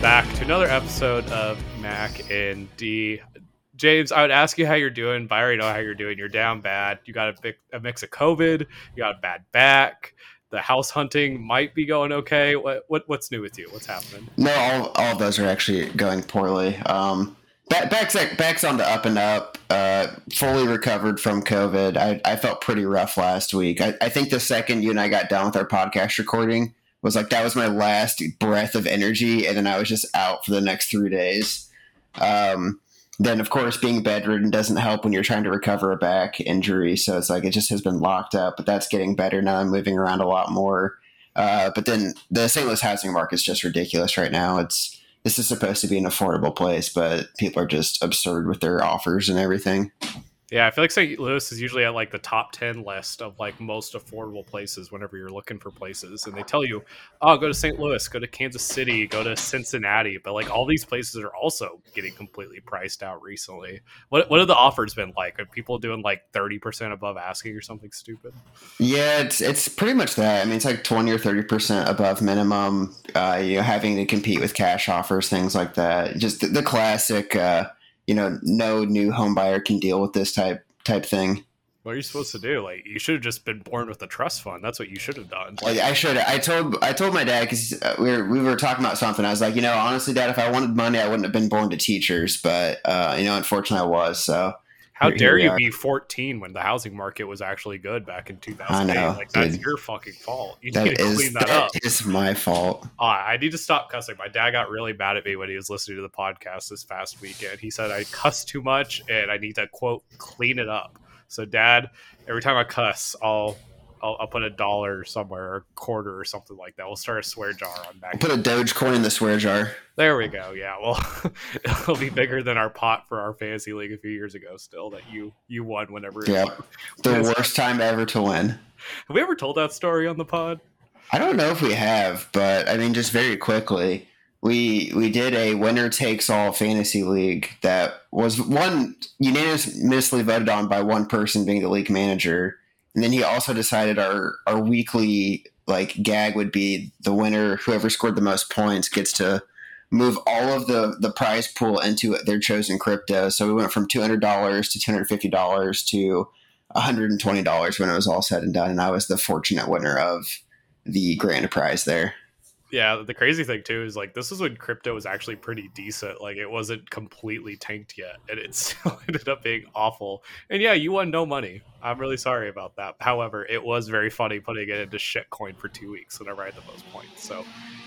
back to another episode of Mac and D. James, I would ask you how you're doing, but I already know how you're doing. You're down bad. You got a, big, a mix of COVID. You got a bad back. The house hunting might be going okay. What, what what's new with you? What's happening? No, all, all those are actually going poorly. Um, back, back's back's on the up and up. Uh, fully recovered from COVID. I, I felt pretty rough last week. I, I think the second you and I got done with our podcast recording, was like that was my last breath of energy, and then I was just out for the next three days. Um, then, of course, being bedridden doesn't help when you're trying to recover a back injury. So it's like it just has been locked up, but that's getting better now. I'm moving around a lot more. Uh, but then the St. Louis housing market is just ridiculous right now. It's this is supposed to be an affordable place, but people are just absurd with their offers and everything. Yeah, I feel like St. Louis is usually at like the top 10 list of like most affordable places whenever you're looking for places. And they tell you, oh, go to St. Louis, go to Kansas City, go to Cincinnati. But like all these places are also getting completely priced out recently. What, what have the offers been like? Are people doing like 30% above asking or something stupid? Yeah, it's it's pretty much that. I mean, it's like 20 or 30% above minimum. Uh, you know, having to compete with cash offers, things like that. Just the, the classic. Uh, you know no new home buyer can deal with this type type thing. What are you supposed to do? Like, you should have just been born with a trust fund. That's what you should have done. Like, I should. I told. I told my dad because uh, we were we were talking about something. I was like, you know, honestly, Dad, if I wanted money, I wouldn't have been born to teachers. But uh, you know, unfortunately, I was. So how here, dare here you be 14 when the housing market was actually good back in 2008? I know, like that's dude. your fucking fault. You that need to is, clean that, that up. It's my fault. Uh, I need to stop cussing. My dad got really mad at me when he was listening to the podcast this past weekend. He said I cuss too much and I need to quote clean it up. So, Dad, every time I cuss, I'll I'll, I'll, put a dollar somewhere or a quarter or something like that. We'll start a swear jar on back. Put a Dogecoin in the swear jar. There we go. Yeah, well, it'll be bigger than our pot for our fantasy league a few years ago. Still, that you you won whenever. Yeah, the worst time ever to win. Have we ever told that story on the pod? I don't know if we have, but I mean, just very quickly, we we did a winner takes all fantasy league that was one unanimously voted on by one person being the league manager and then he also decided our our weekly like gag would be the winner, whoever scored the most points gets to move all of the the prize pool into their chosen crypto. So we went from two hundred dollars to two hundred fifty dollars to one hundred and twenty dollars when it was all said and done, and I was the fortunate winner of the grand prize there yeah, the crazy thing too is like this is when crypto was actually pretty decent. Like it wasn't completely tanked yet, and it still ended up being awful. And yeah, you won no money. I'm really sorry about that. However, it was very funny putting it into shitcoin for two weeks whenever I had the most points. So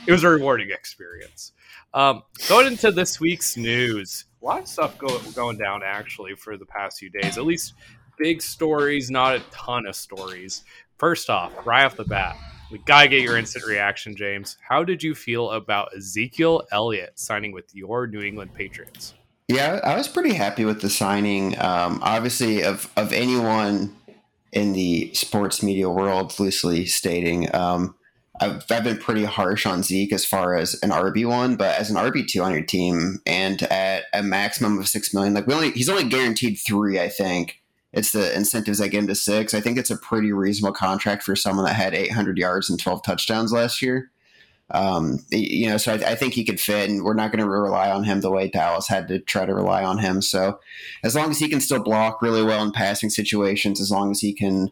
it was a rewarding experience. Um, going into this week's news, a lot of stuff go, going down actually for the past few days. At least big stories, not a ton of stories. First off, right off the bat, we gotta get your instant reaction, James. How did you feel about Ezekiel Elliott signing with your New England Patriots? Yeah, I was pretty happy with the signing. Um, obviously, of of anyone in the sports media world, loosely stating, um, I've, I've been pretty harsh on Zeke as far as an RB one, but as an RB two on your team, and at a maximum of six million, like we only he's only guaranteed three, I think it's the incentives that get him to six. I think it's a pretty reasonable contract for someone that had 800 yards and 12 touchdowns last year. Um, you know, so I, I, think he could fit, and we're not going to rely on him the way Dallas had to try to rely on him. So, as long as he can still block really well in passing situations, as long as he can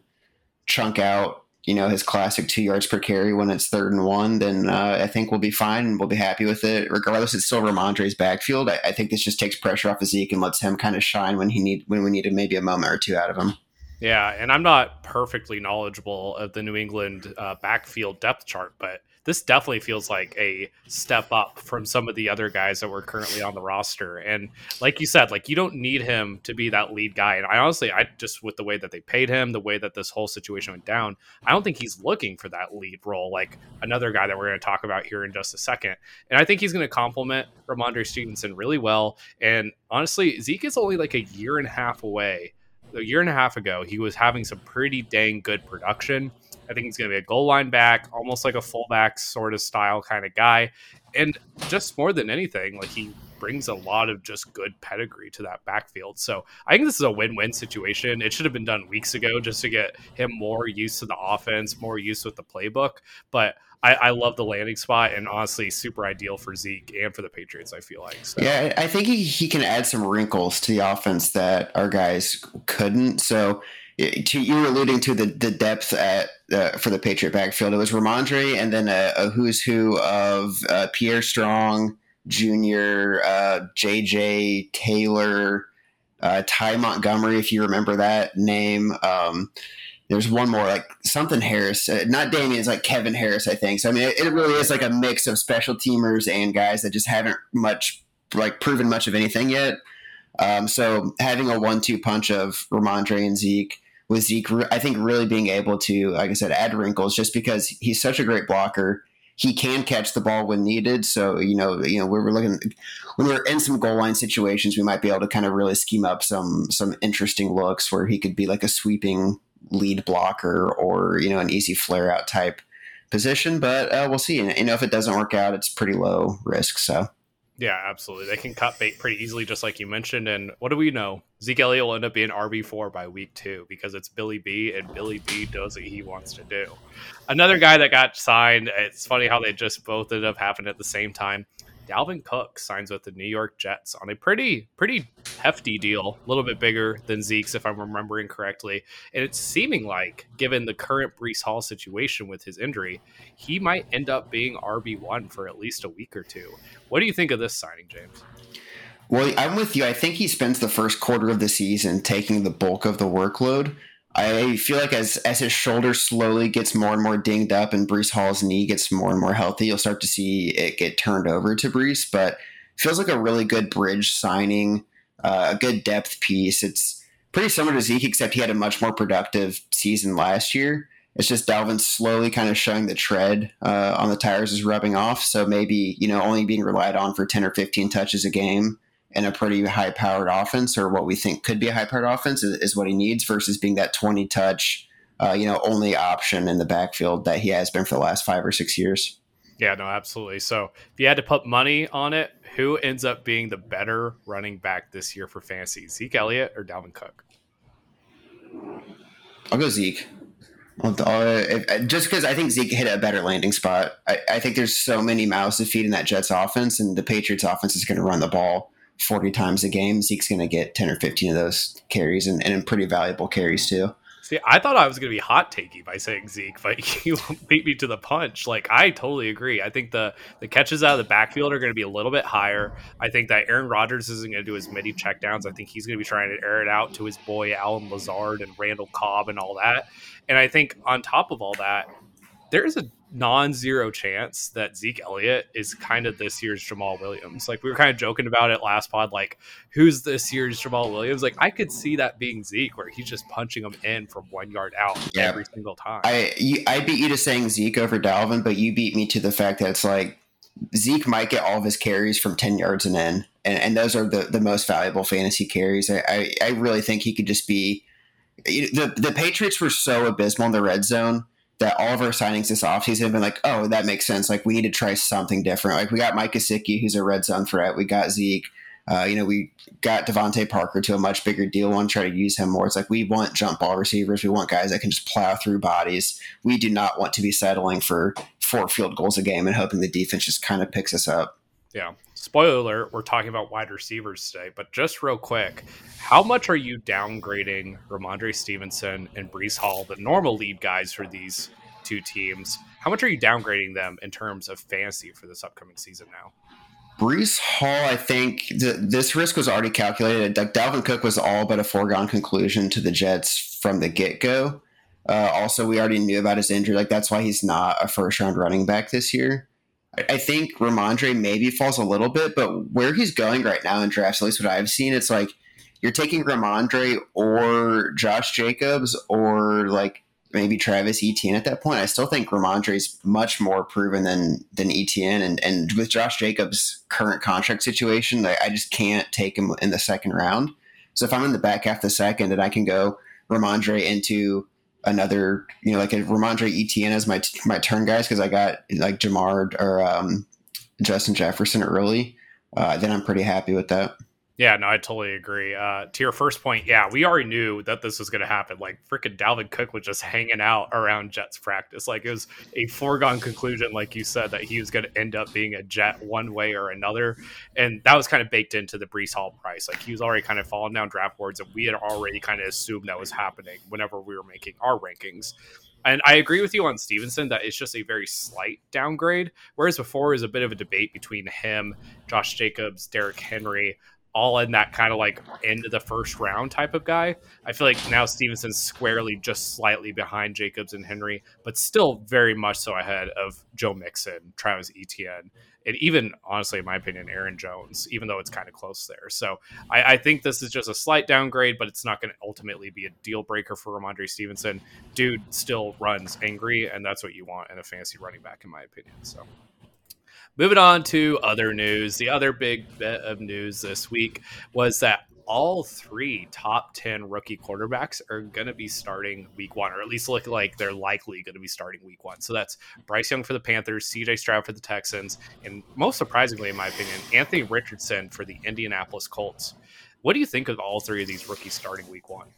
chunk out you know his classic two yards per carry when it's third and one, then uh, I think we'll be fine and we'll be happy with it. Regardless, it's still Rhamondre's backfield. I, I think this just takes pressure off of Zeke and lets him kind of shine when he need when we needed maybe a moment or two out of him. Yeah, and I'm not perfectly knowledgeable of the New England uh, backfield depth chart, but this definitely feels like a step up from some of the other guys that were currently on the roster. And like you said, like you don't need him to be that lead guy. And I honestly, I just with the way that they paid him, the way that this whole situation went down, I don't think he's looking for that lead role like another guy that we're going to talk about here in just a second. And I think he's going to complement Rhamondre Stevenson really well. And honestly, Zeke is only like a year and a half away. A year and a half ago, he was having some pretty dang good production I think he's going to be a goal line back, almost like a fullback sort of style kind of guy. And just more than anything, like he brings a lot of just good pedigree to that backfield. So I think this is a win-win situation. It should have been done weeks ago just to get him more used to the offense, more used with the playbook. But I, I, love the landing spot and honestly super ideal for Zeke and for the Patriots. I feel like. So. Yeah, I think he, he can add some wrinkles to the offense that our guys couldn't. So to, you were alluding to the, the depth at uh, for the Patriot backfield. It was Rhamondre and then a, a who's who of uh, Pierre Strong Jr., uh, J.J. Taylor, uh, Ty Montgomery, if you remember that name. Um, there's one more like something Harris, uh, not Damien, it's like Kevin Harris, I think. So I mean, it, it, really is like a mix of special teamers and guys that just haven't much like proven much of anything yet. Um, so having a one-two punch of Rhamondre and Zeke with Zeke, I think really being able to, like I said, add wrinkles just because he's such a great blocker. He can catch the ball when needed. So you know, you know, we're looking when we're in some goal line situations, we might be able to kind of really scheme up some some interesting looks where he could be like a sweeping lead blocker or you know an easy flare out type position. But uh, we'll see. And you know, if it doesn't work out, it's pretty low risk. So. Yeah, absolutely. They can cut bait pretty easily, just like you mentioned. And what do we know? Zeke Elliott will end up being RB four by week two because it's Billy B, and Billy B does what he wants to do. Another guy that got signed. It's funny how they just both ended up happening at the same time. Dalvin Cook signs with the New York Jets on a pretty pretty hefty deal, a little bit bigger than Zeke's if I'm remembering correctly. And it's seeming like, given the current Breece Hall situation with his injury, he might end up being RB one for at least a week or two. What do you think of this signing, James? Well, I'm with you. I think he spends the first quarter of the season taking the bulk of the workload. I feel like as as his shoulder slowly gets more and more dinged up and Breece Hall's knee gets more and more healthy, you'll start to see it get turned over to Breece. But feels like a really good bridge signing, uh, a good depth piece. It's pretty similar to Zeke, except he had a much more productive season last year. It's just Dalvin slowly kind of showing the tread uh, on the tires is rubbing off. So maybe you know only being relied on for ten or fifteen touches a game in a pretty high powered offense or what we think could be a high powered offense is, is, what he needs versus being that 20 touch, uh, you know, only option in the backfield that he has been for the last five or six years. Yeah, no, absolutely. So if you had to put money on it, who ends up being the better running back this year for fantasy, Zeke Elliott or Dalvin Cook? I'll go Zeke. just because I think Zeke hit a better landing spot. I, I, think there's so many mouths to feed in that Jets offense, and the Patriots offense is going to run the ball 40 times a game, Zeke's going to get 10 or 15 of those carries and, and pretty valuable carries too. See, I thought I was going to be hot takey by saying Zeke, but you beat me to the punch. Like, I totally agree. I think the, the catches out of the backfield are going to be a little bit higher. I think that Aaron Rodgers isn't going to do as many checkdowns. I think he's going to be trying to air it out to his boy Allen Lazard and Randall Cobb and all that. And I think on top of all that, there's a non-zero chance that Zeke Elliott is kind of this year's Jamaal Williams. Like we were kind of joking about it last pod, like who's this year's Jamaal Williams? Like I could see that being Zeke, where he's just punching them in from one yard out yeah. every single time. I you, I beat you to saying Zeke over Dalvin, but you beat me to the fact that it's like Zeke might get all of his carries from ten yards and in, and, and those are the the most valuable fantasy carries. I, I, I really think he could just be. The the Patriots were so abysmal in the red zone that all of our signings this offseason have been like, oh, that makes sense. Like we need to try something different. Like we got Mike Gesicki, who's a red zone threat. We got Zeke. Uh, you know, we got DeVante Parker to a much bigger deal. We want to try to use him more. It's like we want jump ball receivers. We want guys that can just plow through bodies. We do not want to be settling for four field goals a game and hoping the defense just kind of picks us up. Yeah. Spoiler alert, we're talking about wide receivers today, but just real quick, how much are you downgrading Rhamondre Stevenson and Breece Hall, the normal lead guys for these two teams? How much are you downgrading them in terms of fantasy for this upcoming season now? Breece Hall, I think th- this risk was already calculated. Like Dalvin Cook was all but a foregone conclusion to the Jets from the get go. Uh, also, we already knew about his injury. Like that's why he's not a first round running back this year. I think Rhamondre maybe falls a little bit, but where he's going right now in drafts, at least what I've seen, it's like you're taking Rhamondre or Josh Jacobs or like maybe Travis Etienne at that point. I still think Rhamondre is much more proven than than Etienne, and and with Josh Jacobs' current contract situation, I, I just can't take him in the second round. So if I'm in the back half the second and I can go Rhamondre into another, you know, like a Rhamondre Etienne as my my turn guys because I got like Ja'Marr or um, Justin Jefferson early. uh, then I'm pretty happy with that. Yeah, no, I totally agree. Uh, to your first point, yeah, we already knew that this was going to happen. Like, freaking Dalvin Cook was just hanging out around Jets practice. Like, it was a foregone conclusion, like you said, that he was going to end up being a Jet one way or another. And that was kind of baked into the Breece Hall price. Like, he was already kind of falling down draft boards, and we had already kind of assumed that was happening whenever we were making our rankings. And I agree with you on Stevenson that it's just a very slight downgrade. Whereas before it was a bit of a debate between him, Josh Jacobs, Derrick Henry all in that kind of like end of the first round type of guy. I feel like now Stevenson's squarely just slightly behind Jacobs and Henry, but still very much so ahead of Joe Mixon, Travis Etienne, and even honestly, in my opinion, Aaron Jones, even though it's kind of close there. So I, I think this is just a slight downgrade, but it's not going to ultimately be a deal breaker for Rhamondre Stevenson. Dude still runs angry, and that's what you want in a fantasy running back, in my opinion. So. Moving on to other news. The other big bit of news this week was that all three top 10 rookie quarterbacks are going to be starting week one, or at least look like they're likely going to be starting week one. So that's Bryce Young for the Panthers, CJ Stroud for the Texans, and most surprisingly, in my opinion, Anthony Richardson for the Indianapolis Colts. What do you think of all three of these rookies starting week one?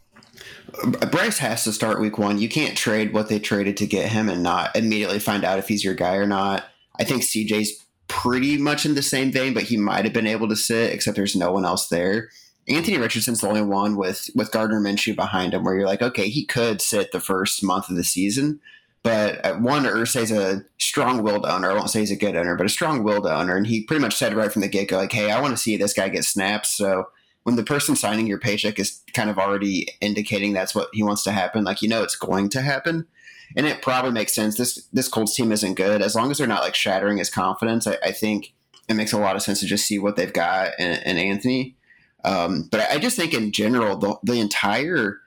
Bryce has to start week one. You can't trade what they traded to get him and not immediately find out if he's your guy or not. I think CJ's pretty much in the same vein, but he might have been able to sit, except there's no one else there. Anthony Richardson's the only one with with Gardner Minshew behind him, where you're like, okay, he could sit the first month of the season. But uh, one, Irsay's a strong-willed owner. I won't say he's a good owner, but a strong-willed owner, and he pretty much said right from the get-go, like, "Hey, I want to see this guy get snaps." So when the person signing your paycheck is kind of already indicating that's what he wants to happen, like you know it's going to happen and it probably makes sense. This this Colts team isn't good as long as they're not like shattering his confidence. I, I think it makes a lot of sense to just see what they've got in, in Anthony. Um, but I, I just think in general the the entire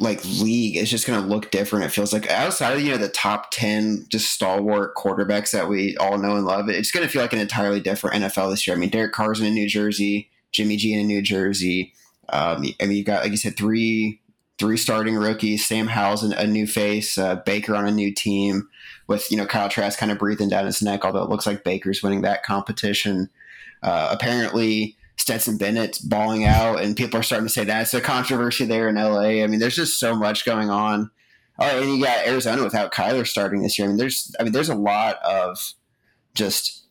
like league is just going to look different. It feels like outside of you know the top ten just stalwart quarterbacks that we all know and love, it's going to feel like an entirely different NFL this year. I mean, Derek Carr's in New Jersey, Jimmy G in New Jersey. Um, I mean, you've got like you said three three starting rookies. Sam Howell's a new face. Uh, Baker on a new team with you know Kyle Trask kind of breathing down his neck. Although it looks like Baker's winning that competition. Uh, apparently. Stetson Bennett's balling out, and people are starting to say that's a controversy there in LA. I mean, there's just so much going on. Oh, and you got Arizona without Kyler starting this year. I mean, there's, I mean, there's a lot of just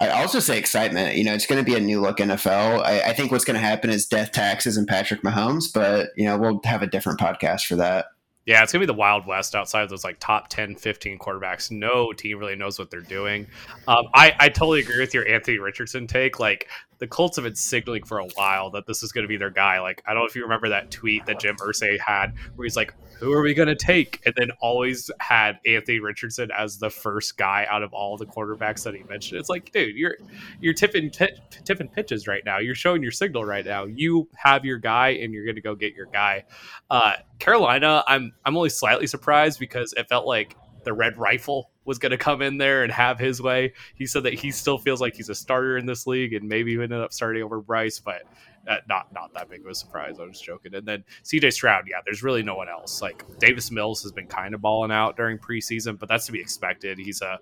I also say excitement. You know, it's going to be a new look NFL. I, I think what's going to happen is death taxes and Patrick Mahomes, but you know, we'll have a different podcast for that. Yeah, it's going to be the Wild West outside of those like top 10, 15 quarterbacks. No team really knows what they're doing. Um, I, I totally agree with your Anthony Richardson take. Like, the Colts have been signaling for a while that this is going to be their guy. Like, I don't know if you remember that tweet that Jim Irsay had where he's like, who are we going to take? And then always had Anthony Richardson as the first guy out of all the quarterbacks that he mentioned. It's like, dude, you're you're tipping t- tipping pitches right now. You're showing your signal right now. You have your guy, and you're going to go get your guy. Uh, Carolina, I'm I'm only slightly surprised because it felt like the red rifle was going to come in there and have his way. He said that he still feels like he's a starter in this league, and maybe he ended up starting over Bryce, but uh, not not that big of a surprise. I was joking. And then CJ Stroud, yeah, there's really no one else. Like Davis Mills has been kind of balling out during preseason, but that's to be expected. He's a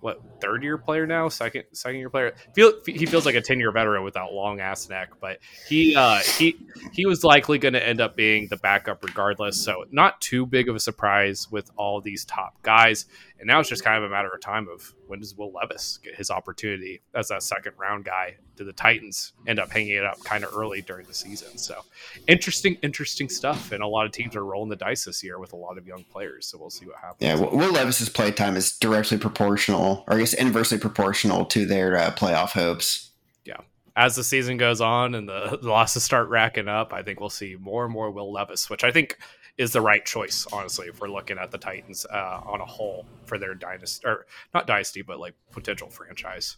what third year player now, second second year player. Feel he feels like a ten year veteran with that long ass neck, but he uh, he he was likely going to end up being the backup regardless. So not too big of a surprise with all these top guys. And now it's just kind of a matter of time of when does Will Levis get his opportunity as that second round guy? Do the Titans end up hanging it up kind of early during the season? So interesting, interesting stuff. And a lot of teams are rolling the dice this year with a lot of young players. So we'll see what happens. Yeah, Will Levis's play time is directly proportional, or I guess inversely proportional to their uh, playoff hopes. Yeah. As the season goes on and the, the losses start racking up, I think we'll see more and more Will Levis, which I think is the right choice, honestly, if we're looking at the Titans uh, on a whole for their dynasty, or not dynasty, but like potential franchise.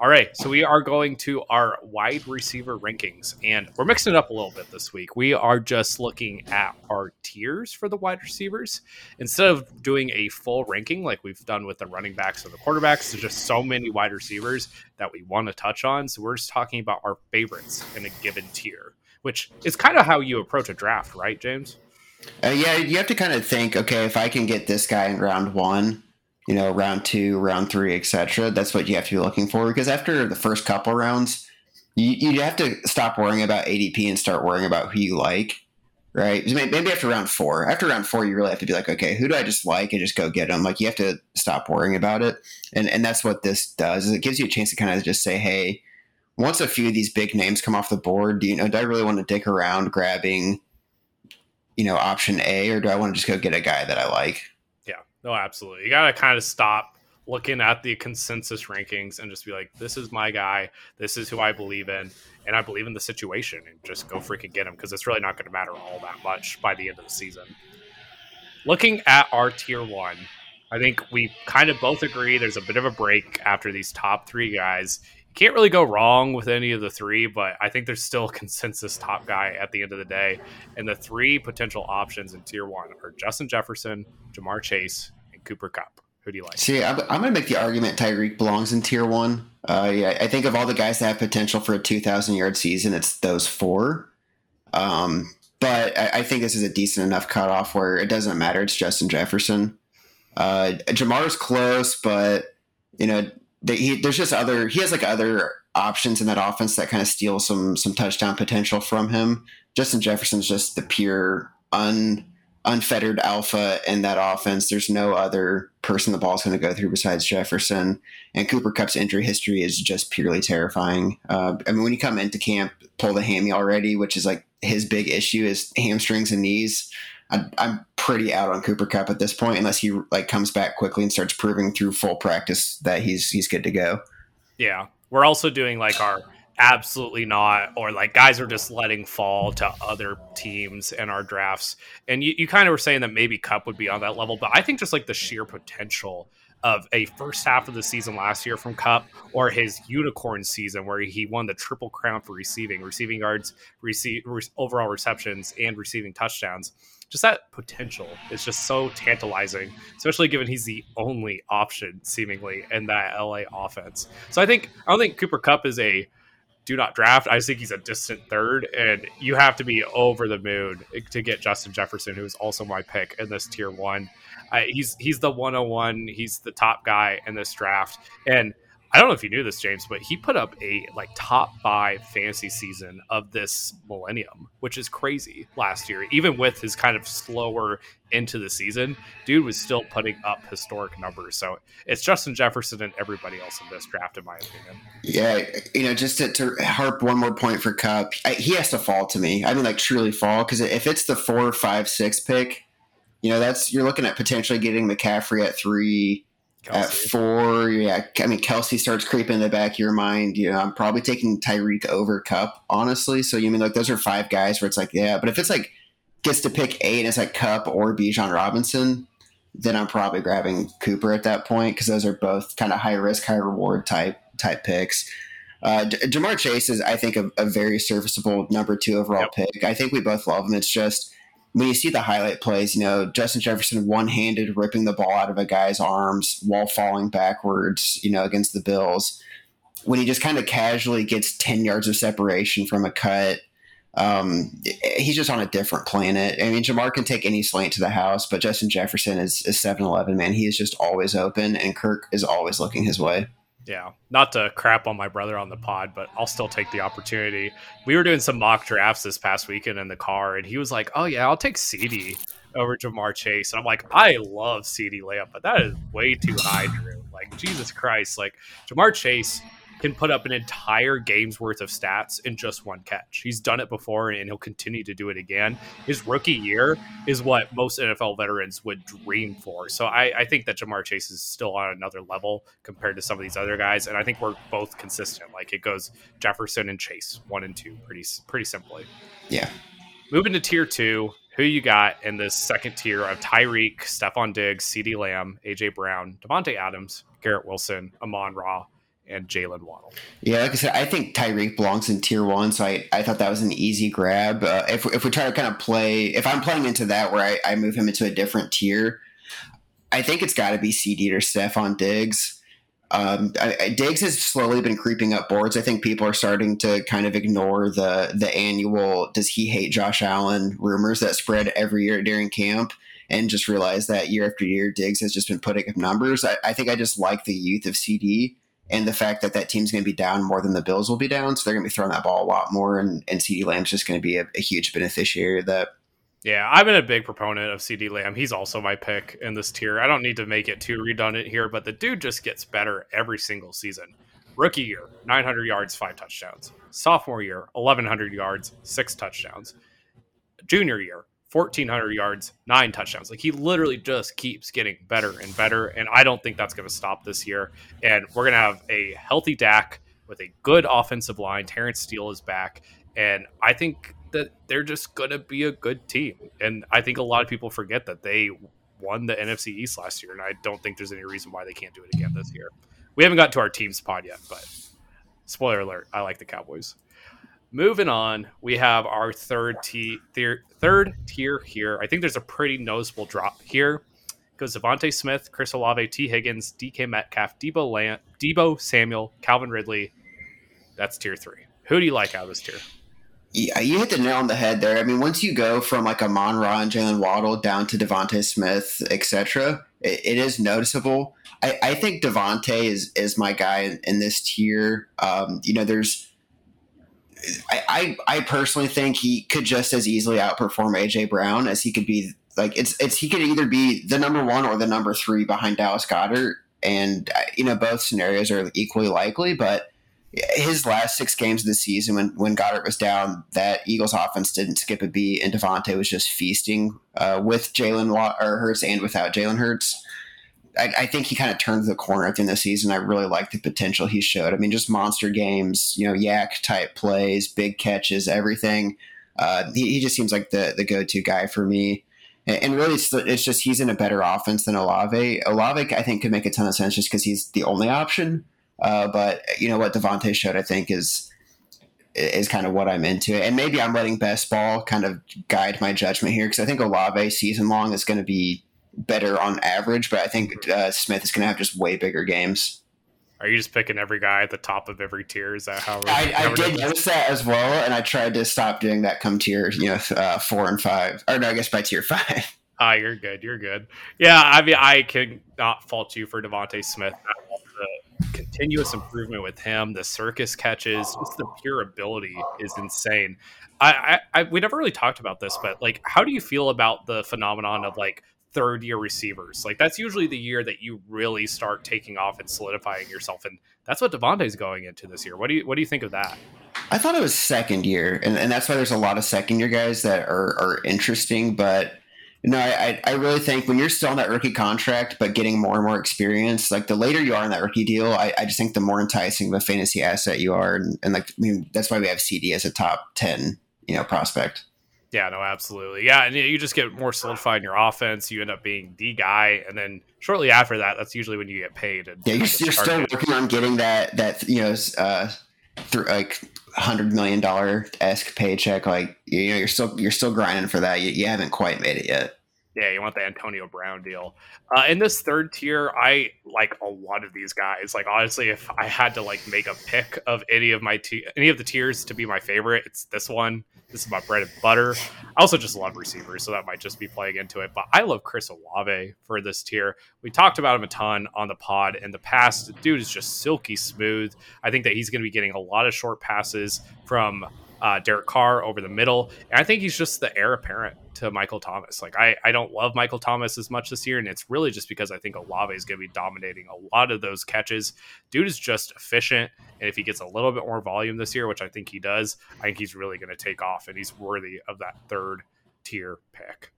All right, so we are going to our wide receiver rankings, and we're mixing it up a little bit this week. We are just looking at our tiers for the wide receivers instead of doing a full ranking like we've done with the running backs or the quarterbacks. There's just so many wide receivers that we want to touch on, so we're just talking about our favorites in a given tier, which is kind of how you approach a draft, right, James? Uh, yeah, you have to kind of think, okay, if I can get this guy in round one, you know, round two, round three, etc. That's what you have to be looking for because after the first couple rounds, you you have to stop worrying about ADP and start worrying about who you like, right? Maybe after round four, after round four, you really have to be like, okay, who do I just like, and just go get them. Like you have to stop worrying about it, and and that's what this does. Is it gives you a chance to kind of just say, hey, once a few of these big names come off the board, do you know, do I really want to dick around grabbing, you know, option A, or do I want to just go get a guy that I like? Yeah, no, absolutely. You got to kind of stop looking at the consensus rankings and just be like, this is my guy. This is who I believe in. And I believe in the situation and just go freaking get him because it's really not going to matter all that much by the end of the season. Looking at our tier one, I think we kind of both agree there's a bit of a break after these top three guys. Can't really go wrong with any of the three, but I think there's still a consensus top guy at the end of the day. And the three potential options in tier one are Justin Jefferson, Ja'Marr Chase, and Cooper Kupp. Who do you like? See, I'm, I'm going to make the argument Tyreek belongs in tier one. Uh, yeah, I think of all the guys that have potential for a 2,000 yard season, it's those four. Um, but I, I, think this is a decent enough cutoff where it doesn't matter. It's Justin Jefferson. Uh, Ja'Marr's close, but you know, they, he, there's just other. He has like other options in that offense that kind of steal some some touchdown potential from him. Justin Jefferson's just the pure un unfettered alpha in that offense. There's no other person the ball's going to go through besides Jefferson. And Cooper Kupp's injury history is just purely terrifying. Uh, I mean, when you come into camp, pull the hammy already, which is like his big issue is hamstrings and knees. I'm, pretty out on Cooper Kupp at this point, unless he like comes back quickly and starts proving through full practice that he's he's good to go. Yeah, we're also doing like our absolutely not or like guys are just letting fall to other teams in our drafts and you, you kind of were saying that maybe Kupp would be on that level but i think just like the sheer potential of a first half of the season last year from Kupp or his unicorn season where he won the triple crown for receiving receiving yards receive overall receptions and receiving touchdowns just that potential is just so tantalizing, especially given he's the only option seemingly in that LA offense. So I think I don't think Cooper Kupp is a do not draft. I think he's a distant third, and you have to be over the moon to get Justin Jefferson, who is also my pick in this tier one. Uh, he's he's the 101. He's the top guy in this draft, and I don't know if you knew this, James, but he put up a like top five fantasy season of this millennium, which is crazy last year. Even with his kind of slower into the season, dude was still putting up historic numbers. So it's Justin Jefferson and everybody else in this draft, in my opinion. Yeah, you know, just to, to harp one more point for Kupp, I, he has to fall to me. I mean, like truly fall because if it's the four, five, six pick, you know, that's you're looking at potentially getting McCaffrey at three Kelce. At four, yeah. I mean, Kelce starts creeping in the back of your mind. You know, I'm probably taking Tyreek over Kupp, honestly. So you mean like those are five guys where it's like, yeah. But if it's like gets to pick eight and it's like Kupp or Bijan Robinson, then I'm probably grabbing Cooper at that point because those are both kind of high risk, high reward type type picks. Uh, Ja'Marr Chase is, I think, a, a very serviceable number two overall yep. pick. I think we both love him. It's just when you see the highlight plays, you know, Justin Jefferson one handed ripping the ball out of a guy's arms while falling backwards, you know, against the Bills. When he just kind of casually gets 10 yards of separation from a cut, um, he's just on a different planet. I mean, Ja'Marr can take any slant to the house, but Justin Jefferson is, is 7 Eleven, man. He is just always open, and Kirk is always looking his way yeah, not to crap on my brother on the pod, but I'll still take the opportunity. We were doing some mock drafts this past weekend in the car, and he was like, "Oh yeah, I'll take CD over Ja'Marr Chase," and I'm like, "I love CD layup, but that is way too high, Drew. Like Jesus Christ, like Ja'Marr Chase." Can put up an entire game's worth of stats in just one catch. He's done it before and he'll continue to do it again. His rookie year is what most NFL veterans would dream for. So I, I think that Ja'Marr Chase is still on another level compared to some of these other guys. And I think we're both consistent. Like it goes Jefferson and Chase, one and two, pretty pretty simply. Yeah. Moving to tier two, who you got in this second tier of Tyreek, Stefon Diggs, CeeDee Lamb, AJ Brown, Davante Adams, Garrett Wilson, Amon Ra, and Jalen Waddle. Yeah, like I said, I think Tyreek belongs in tier one, so I, I thought that was an easy grab. Uh, if, if we try to kind of play, if I'm playing into that where I, I move him into a different tier, I think it's got to be CD or Stefon Diggs. Um, I, I, Diggs has slowly been creeping up boards. I think people are starting to kind of ignore the the annual "Does he hate Josh Allen?" rumors that spread every year during camp and just realize that year after year, Diggs has just been putting up numbers. I, I think I just like the youth of CD and the fact that that team's going to be down more than the Bills will be down. So they're going to be throwing that ball a lot more, and, and CD Lamb's just going to be a, a huge beneficiary of that. Yeah, I've been a big proponent of CD Lamb. He's also my pick in this tier. I don't need to make it too redundant here, but the dude just gets better every single season. Rookie year, 900 yards, five touchdowns. Sophomore year, 1,100 yards, six touchdowns. Junior year, 1,400 yards, nine touchdowns. Like he literally just keeps getting better and better. And I don't think that's going to stop this year. And we're going to have a healthy Dak with a good offensive line. Terence Steele is back. And I think that they're just going to be a good team. And I think a lot of people forget that they won the NFC East last year. And I don't think there's any reason why they can't do it again this year. We haven't got to our teams pod yet, but spoiler alert, I like the Cowboys. Moving on, we have our third, t- third tier here. I think there's a pretty noticeable drop here. Goes DeVonta Smith, Chris Olave, Tee Higgins, DK Metcalf, Deebo, Lamb, Deebo Samuel, Calvin Ridley. That's tier three. Who do you like out of this tier? Yeah, you hit the nail on the head there. I mean, once you go from like Amon Ra and Jalen Waddle down to DeVonta Smith, etc., it, it is noticeable. I, I think DeVonta is is my guy in, in this tier. Um, you know, there's I, I, I personally think he could just as easily outperform AJ Brown as he could be like it's it's he could either be the number one or the number three behind Dallas Goedert, and uh, you know both scenarios are equally likely. But his last six games of the season, when when Goedert was down, that Eagles offense didn't skip a beat, and DeVonta was just feasting uh, with Jalen or Hurts and without Jalen Hurts. I, I, think he kind of turned the corner at the end of the season. I really like the potential he showed. I mean, just monster games, you know, yak type plays, big catches, everything. Uh, he, he, just seems like the the go to guy for me. And, and really, it's, it's, just he's in a better offense than Olave. Olave, I think, could make a ton of sense just because he's the only option. Uh, but you know what DeVonta showed, I think, is is kind of what I'm into. And maybe I'm letting best ball kind of guide my judgment here because I think Olave season long is going to be better on average, but I think uh, Smith is going to have just way bigger games. Are you just picking every guy at the top of every tier? Is that how? I, I did notice that as well, and I tried to stop doing that. Come tier, you know, uh, four and five, or no, I guess by tier five. Ah, you're good. You're good. Yeah, I mean, I can not fault you for DeVonta Smith. The continuous improvement with him, the circus catches, just the pure ability is insane. I, I, I, we never really talked about this, but like, how do you feel about the phenomenon of like third year receivers. Like that's usually the year that you really start taking off and solidifying yourself. And that's what is going into this year. What do you what do you think of that? I thought it was second year, and, and that's why there's a lot of second year guys that are are interesting. But you no, I I really think when you're still on that rookie contract, but getting more and more experience, like the later you are in that rookie deal, I, I just think the more enticing of a fantasy asset you are, and, and like I mean that's why we have CD as a top ten, you know, prospect. Yeah, no, absolutely. Yeah, and you just get more solidified in your offense. You end up being the guy, and then shortly after that, that's usually when you get paid. yeah, you're, you're still working on getting that that you know uh, through like hundred million dollar esque paycheck. Like you know, you're still you're still grinding for that. You, you haven't quite made it yet. Yeah, you want the Antonio Brown deal. Uh, in this third tier, I like a lot of these guys. Like honestly, if I had to like make a pick of any of my t- any of the tiers to be my favorite, it's this one. This is my bread and butter. I also just love receivers, so that might just be playing into it. But I love Chris Olave for this tier. We talked about him a ton on the pod in the past. Dude is just silky smooth. I think that he's going to be getting a lot of short passes from uh, Derek Carr over the middle. And I think he's just the heir apparent to Michael Thomas. Like I, I don't love Michael Thomas as much this year, and it's really just because I think Olave is going to be dominating a lot of those catches. Dude is just efficient, and if he gets a little bit more volume this year, which I think he does, I think he's really going to take off, and he's worthy of that third tier pick.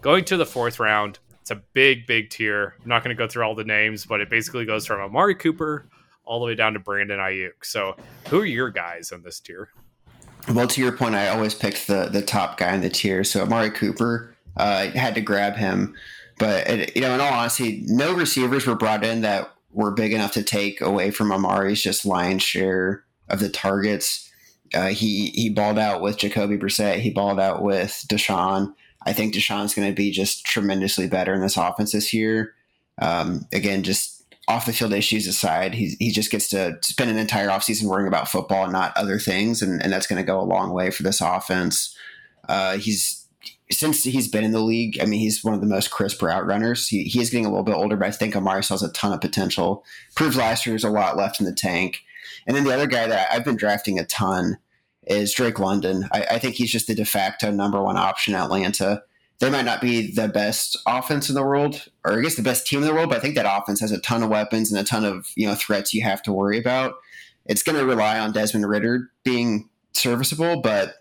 Going to the fourth round, it's a big, big tier. I'm not going to go through all the names, but it basically goes from Amari Cooper all the way down to Brandon Aiyuk. So, who are your guys in this tier? Well, to your point, I always picked the the top guy in the tier. So Amari Cooper, uh, had to grab him. But it, you know, in all honesty, no receivers were brought in that were big enough to take away from Amari's just lion's share of the targets. Uh, he he balled out with Jacoby Brissett. He balled out with Deshaun. I think Deshaun's going to be just tremendously better in this offense this year. Um, again, just off the field issues aside, he, he just gets to spend an entire offseason worrying about football and not other things. And, and that's going to go a long way for this offense. Uh, he's since he's been in the league, I mean, he's one of the most crisp route runners. He, he is getting a little bit older, but I think Amari still has a ton of potential. Proved last year there's a lot left in the tank. And then the other guy that I've been drafting a ton is Drake London. I, I think he's just the de facto number one option in Atlanta. They might not be the best offense in the world, or I guess the best team in the world, but I think that offense has a ton of weapons and a ton of you know threats you have to worry about. It's going to rely on Desmond Ridder being serviceable, but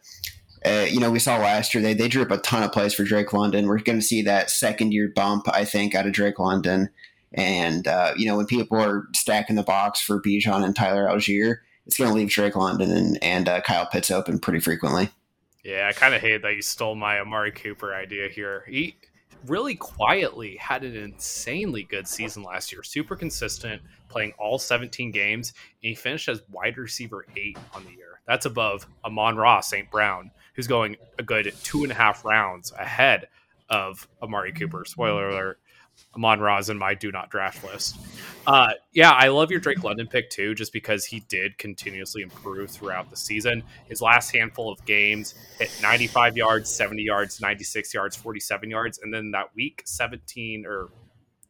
uh, you know, we saw last year they they drew up a ton of plays for Drake London. We're going to see that second year bump, I think, out of Drake London. And uh, you know, when people are stacking the box for Bijan and Tyler Allgeier, it's going to leave Drake London and, and uh, Kyle Pitts open pretty frequently. Yeah, I kind of hate that you stole my Amari Cooper idea here. He really quietly had an insanely good season last year, super consistent, playing all 17 games. And he finished as wide receiver eight on the year. That's above Amon-Ra St. Brown, who's going a good two and a half rounds ahead of Amari Cooper. Spoiler alert. Amon Ra's in my do not draft list. Uh, yeah, I love your Drake London pick too, just because he did continuously improve throughout the season. His last handful of games hit 95 yards, 70 yards, 96 yards, 47 yards, and then that week 17 or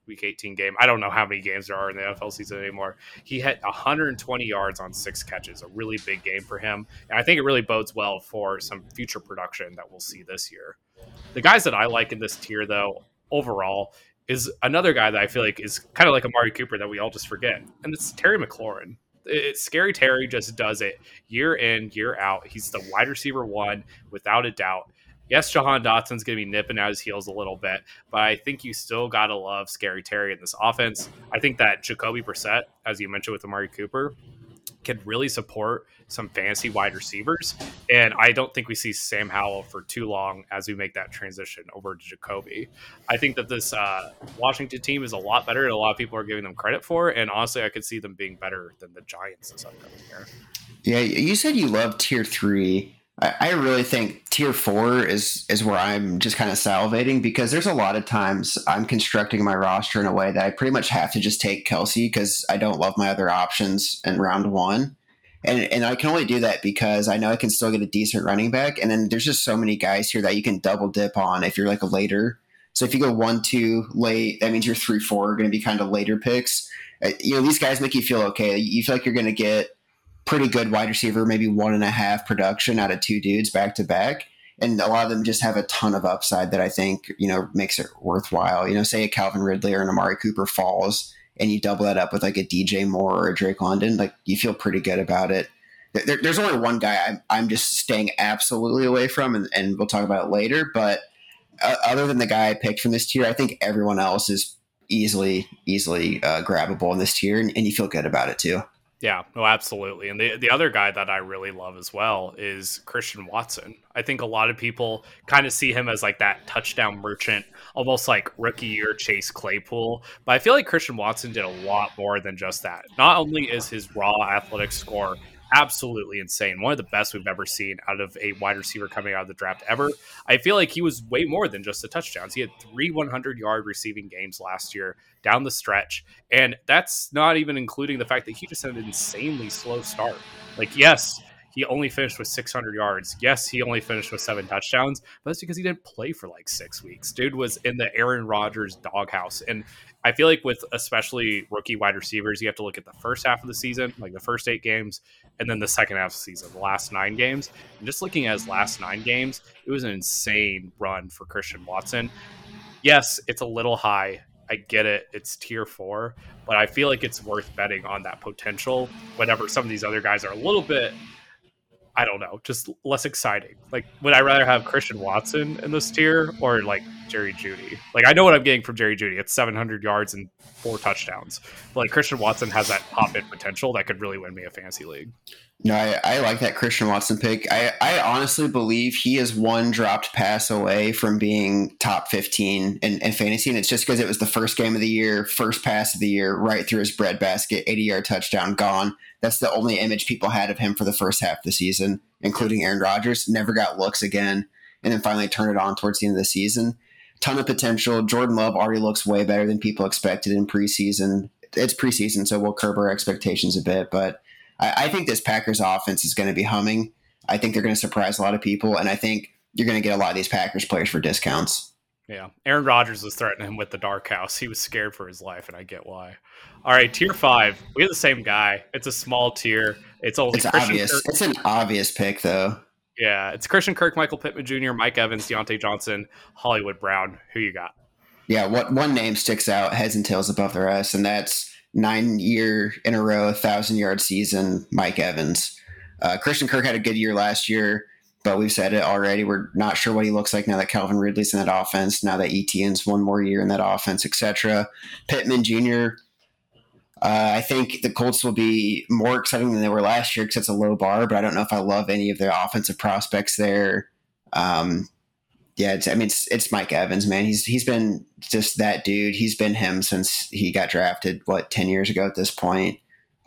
week 18 game. I don't know how many games there are in the NFL season anymore. He hit 120 yards on six catches, a really big game for him. And I think it really bodes well for some future production that we'll see this year. The guys that I like in this tier, though, overall, is another guy that I feel like is kind of like a Amari Cooper that we all just forget, and it's Terry McLaurin. It's scary Terry just does it year in, year out. He's the wide receiver one without a doubt. Yes, Jahan Dotson's going to be nipping at his heels a little bit, but I think you still got to love Scary Terry in this offense. I think that Jacoby Brissett, as you mentioned with Amari Cooper, can really support some fantasy wide receivers. And I don't think we see Sam Howell for too long as we make that transition over to Jacoby. I think that this uh, Washington team is a lot better than a lot of people are giving them credit for. And honestly, I could see them being better than the Giants this upcoming year. Yeah, you said you love tier three. I, I really think tier four is is where I'm just kind of salivating because there's a lot of times I'm constructing my roster in a way that I pretty much have to just take Kelce because I don't love my other options in round one and and I can only do that because I know I can still get a decent running back. And then there's just so many guys here that you can double dip on if you're like a later. So if you go one two late, that means your three four are going to be kind of later picks. Uh, you know these guys make you feel okay. You feel like you're going to get pretty good wide receiver, maybe one and a half production out of two dudes back to back. And a lot of them just have a ton of upside that I think, you know, makes it worthwhile. You know, say a Calvin Ridley or an Amari Cooper falls and you double that up with like a DJ Moore or a Drake London, like you feel pretty good about it. There, there's only one guy I'm, I'm just staying absolutely away from, and, and we'll talk about it later. But uh, other than the guy I picked from this tier, I think everyone else is easily easily uh, grabbable in this tier, and, and you feel good about it too. Yeah, no, absolutely. And the the other guy that I really love as well is Christian Watson. I think a lot of people kind of see him as like that touchdown merchant, almost like rookie year Chase Claypool. But I feel like Christian Watson did a lot more than just that. Not only is his raw athletic score absolutely insane. One of the best we've ever seen out of a wide receiver coming out of the draft ever. I feel like he was way more than just the touchdowns. He had three 100 yard receiving games last year down the stretch. And that's not even including the fact that he just had an insanely slow start. Like, yes, he only finished with 600 yards. Yes, he only finished with seven touchdowns, but that's because he didn't play for like six weeks. Dude was in the Aaron Rodgers doghouse. And I feel like with especially rookie wide receivers, you have to look at the first half of the season, like the first eight games, and then the second half of the season, the last nine games. And just looking at his last nine games, it was an insane run for Christian Watson. Yes, it's a little high. I get it. It's tier four, but I feel like it's worth betting on that potential whenever some of these other guys are a little bit I don't know, just less exciting. Like, would I rather have Christian Watson in this tier or like Jerry Jeudy. Like, I know what I'm getting from Jerry Jeudy. It's 700 yards and four touchdowns. But like, Christian Watson has that pop in potential that could really win me a fantasy league. No, I, I, like that Christian Watson pick. I, I honestly believe he is one dropped pass away from being top 15 in, in fantasy. And it's just because it was the first game of the year, first pass of the year, right through his breadbasket, 80 yard touchdown, gone. That's the only image people had of him for the first half of the season, including Aaron Rodgers. Never got looks again, and then finally turned it on towards the end of the season. Ton of potential. Jordan Love already looks way better than people expected in preseason. It's preseason, so we'll curb our expectations a bit. But I, I think this Packers offense is going to be humming. I think they're going to surprise a lot of people, and I think you're going to get a lot of these Packers players for discounts. Yeah. Aaron Rodgers was threatening him with the dark house. He was scared for his life, and I get why. All right, tier five. We have the same guy. It's a small tier. It's only it's Christian obvious. Kirk. It's an obvious pick, though. Yeah, it's Christian Kirk, Michael Pittman Jr., Mike Evans, Diontae Johnson, Hollywood Brown. Who you got? Yeah, what one name sticks out heads and tails above the rest, and that's nine year in a row, thousand yard season, Mike Evans. Uh, Christian Kirk had a good year last year but we've said it already. We're not sure what he looks like now that Calvin Ridley's in that offense, now that Etienne's one more year in that offense, etc. Pittman Jr. Uh, I think the Colts will be more exciting than they were last year because it's a low bar, but I don't know if I love any of their offensive prospects there. Um, yeah, I mean, it's, it's Mike Evans, man. He's he's been just that dude. He's been him since he got drafted, what, 10 years ago at this point.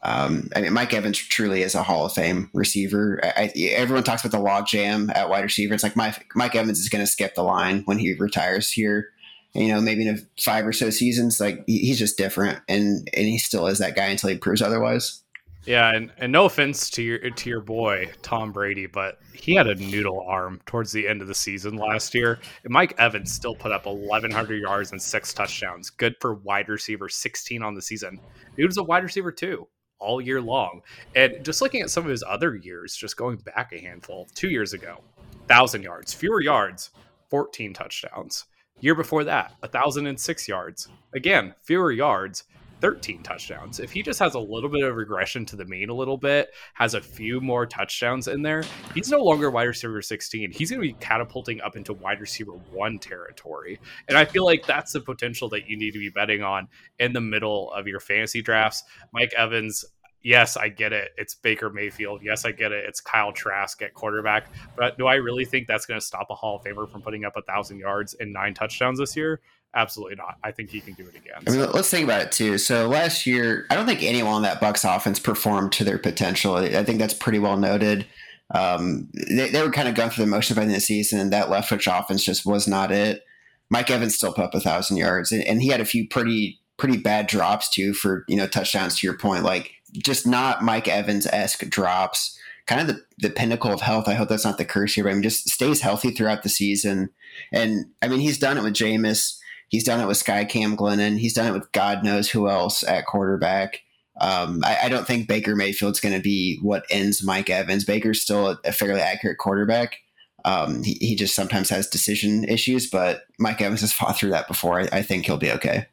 Um, I mean, Mike Evans truly is a Hall of Fame receiver. I, I, everyone talks about the log jam at wide receiver. It's like Mike, Mike Evans is going to skip the line when he retires here. You know, maybe in five or so seasons, like he's just different, and and he still is that guy until he proves otherwise. Yeah, and, and no offense to your to your boy Tom Brady, but he had a noodle arm towards the end of the season last year. And Mike Evans still put up 1,100 yards and six touchdowns. Good for wide receiver, 16 on the season. Dude was a wide receiver too all year long. And just looking at some of his other years, just going back a handful, two years ago, thousand yards, fewer yards, 14 touchdowns. Year before that, a thousand and six yards. Again, fewer yards, 13 touchdowns. If he just has a little bit of regression to the mean a little bit, has a few more touchdowns in there, he's no longer wide receiver 16. He's going to be catapulting up into wide receiver one territory. And I feel like that's the potential that you need to be betting on in the middle of your fantasy drafts. Mike Evans, yes, I get it. It's Baker Mayfield. Yes, I get it. It's Kyle Trask at quarterback. But do I really think that's going to stop a Hall of Famer from putting up a thousand yards and nine touchdowns this year? Absolutely not. I think he can do it again. I mean, let's think about it too. So last year, I don't think anyone on that Bucs offense performed to their potential. I think that's pretty well noted. Um, they, they were kind of going through the motion by the, the season, and that Leftwich offense just was not it. Mike Evans still put up a thousand yards, and, and he had a few pretty pretty bad drops too for you know touchdowns. To your point, like just not Mike Evans esque drops. Kind of the, the pinnacle of health. I hope that's not the curse here, but I mean, just stays healthy throughout the season. And I mean, he's done it with Jameis. He's done it with Sky Cam Glennon. He's done it with God knows who else at quarterback. Um, I, I, don't think Baker Mayfield's going to be what ends Mike Evans. Baker's still a, a fairly accurate quarterback. Um, he, he, just sometimes has decision issues, but Mike Evans has fought through that before. I, I think he'll be okay.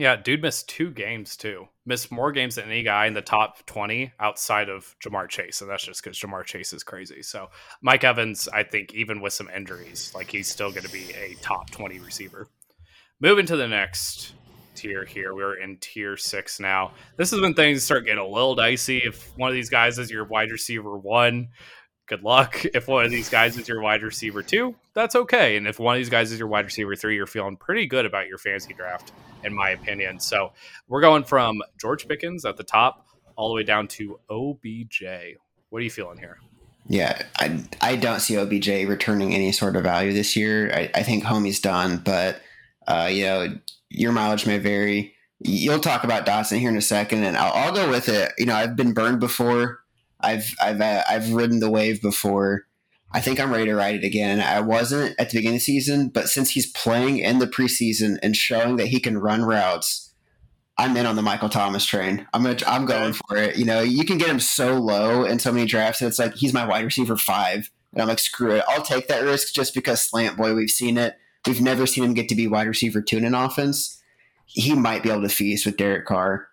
Yeah, dude missed two games too. Missed more games than any guy in the top 20 outside of Ja'Marr Chase. And that's just because Ja'Marr Chase is crazy. So Mike Evans, I think, even with some injuries, like he's still going to be a top 20 receiver. Moving to the next tier here. We're in tier six now. This is when things start getting a little dicey. If one of these guys is your wide receiver one, good luck. If one of these guys is your wide receiver two, that's okay. And if one of these guys is your wide receiver three, you're feeling pretty good about your fantasy draft, in my opinion. So we're going from George Pickens at the top all the way down to OBJ. What are you feeling here? Yeah, I, I don't see OBJ returning any sort of value this year. I, I think Homie's done, but uh, you know, your mileage may vary. You'll talk about Dotson here in a second, and I'll, I'll go with it. You know, I've been burned before I've I've uh, I've ridden the wave before. I think I'm ready to ride it again. I wasn't at the beginning of the season, but since he's playing in the preseason and showing that he can run routes, I'm in on the Michael Thomas train. I'm gonna I'm going for it. You know, you can get him so low in so many drafts. That it's like he's my wide receiver five, and I'm like, screw it. I'll take that risk just because slant boy. We've seen it. We've never seen him get to be wide receiver two in an offense. He might be able to feast with Derek Carr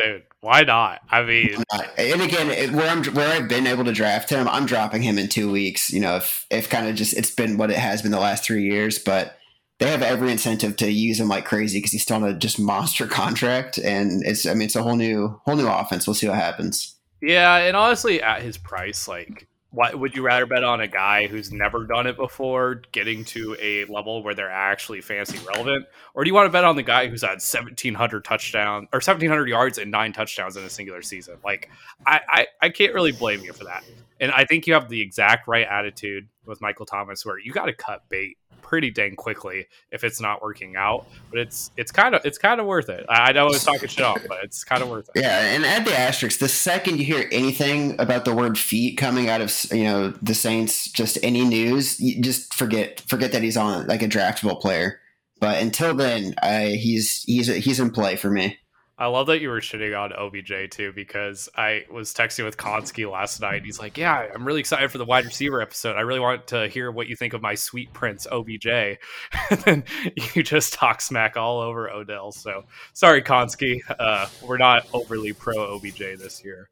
dude. Why not? I mean, and again, where I'm where I've been able to draft him, I'm dropping him in two weeks. You know, if if kind of just it's been what it has been the last three years, but they have every incentive to use him like crazy because he's still on a just monster contract, and it's I mean it's a whole new whole new offense. We'll see what happens. Yeah, and honestly, at his price, like why would you rather bet on a guy who's never done it before getting to a level where they're actually fancy relevant? Or do you want to bet on the guy who's had 1700 touchdowns or 1700 yards and nine touchdowns in a singular season? Like I, I i can't really blame you for that. And i think you have the exact right attitude with Michael Thomas, where you got to cut bait pretty dang quickly if it's not working out. But it's it's kind of it's kind of worth it. I, know I was talking shit off, but it's kind of worth it. Yeah, and add the asterisk. The second you hear anything about the word feet coming out of you know the Saints, just any news, just forget forget that he's on like a draftable player. But until then, I, he's he's he's in play for me. I love that you were shitting on OBJ too, because I was texting with Konski last night. He's like, "Yeah, I'm really excited for the wide receiver episode. I really want to hear what you think of my sweet prince OBJ." and then you just talk smack all over Odell. So sorry, Konski. Uh, we're not overly pro OBJ this year.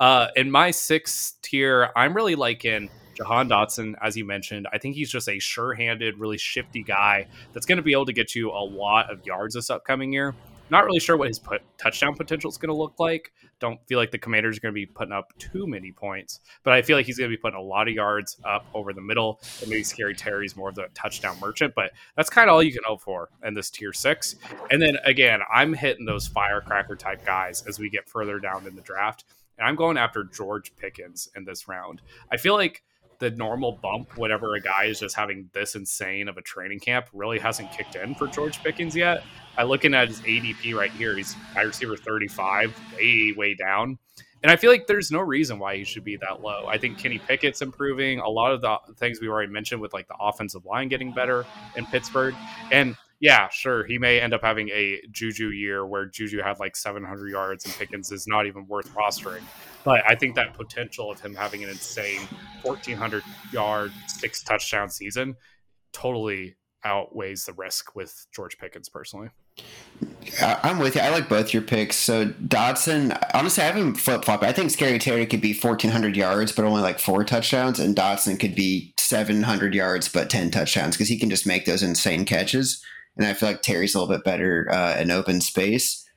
Uh, in my sixth tier, I'm really liking Jahan Dotson, as you mentioned. I think he's just a sure-handed, really shifty guy that's going to be able to get you a lot of yards this upcoming year. Not really sure what his put, touchdown potential is going to look like. Don't feel like the Commanders are going to be putting up too many points, but I feel like he's going to be putting a lot of yards up over the middle. And maybe Scary Terry's more of the touchdown merchant, but that's kind of all you can hope for in this tier six. And then again, I'm hitting those firecracker type guys as we get further down in the draft. And I'm going after George Pickens in this round. I feel like the normal bump, whatever a guy is just having this insane of a training camp, really hasn't kicked in for George Pickens yet. I looking at his ADP right here, he's wide receiver 35, way, way down. And I feel like there's no reason why he should be that low. I think Kenny Pickett's improving. A lot of the things we already mentioned with like the offensive line getting better in Pittsburgh. And yeah, sure, he may end up having a Juju year where Juju had like 700 yards and Pickens is not even worth rostering. But I think that potential of him having an insane 1,400 yard, six touchdown season totally outweighs the risk with George Pickens personally. I'm with you. I like both your picks. So Dotson, honestly, I haven't flip flop. I think Scary Terry could be 1,400 yards, but only like four touchdowns, and Dotson could be 700 yards but 10 touchdowns because he can just make those insane catches. And I feel like Terry's a little bit better uh, in open space.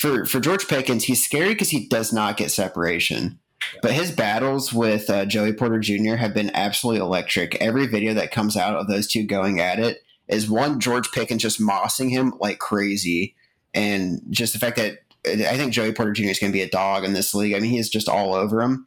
For for George Pickens, he's scary because he does not get separation. But his battles with uh, Joey Porter Jr. have been absolutely electric. Every video that comes out of those two going at it is one George Pickens just mossing him like crazy, and just the fact that I think Joey Porter Jr. is going to be a dog in this league. I mean, he is just all over him.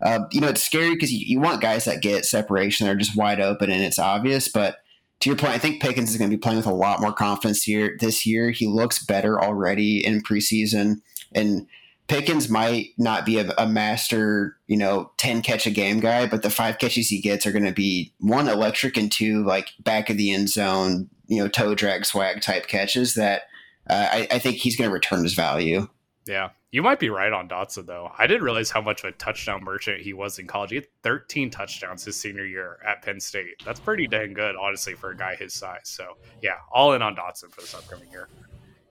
Uh, you know, it's scary because you, you, want guys that get separation. They're just wide open and it's obvious. But to your point, I think Pickens is going to be playing with a lot more confidence here this year. He looks better already in preseason. And Pickens might not be a, a, master, you know, 10 catch a game guy, but the five catches he gets are going to be one electric and two like back of the end zone, you know, toe drag swag type catches that uh, I, I think he's going to return his value. Yeah. You might be right on Dotson, though. I didn't realize how much of a touchdown merchant he was in college. He had 13 touchdowns his senior year at Penn State. That's pretty dang good, honestly, for a guy his size. So, yeah, all in on Dotson for this upcoming year.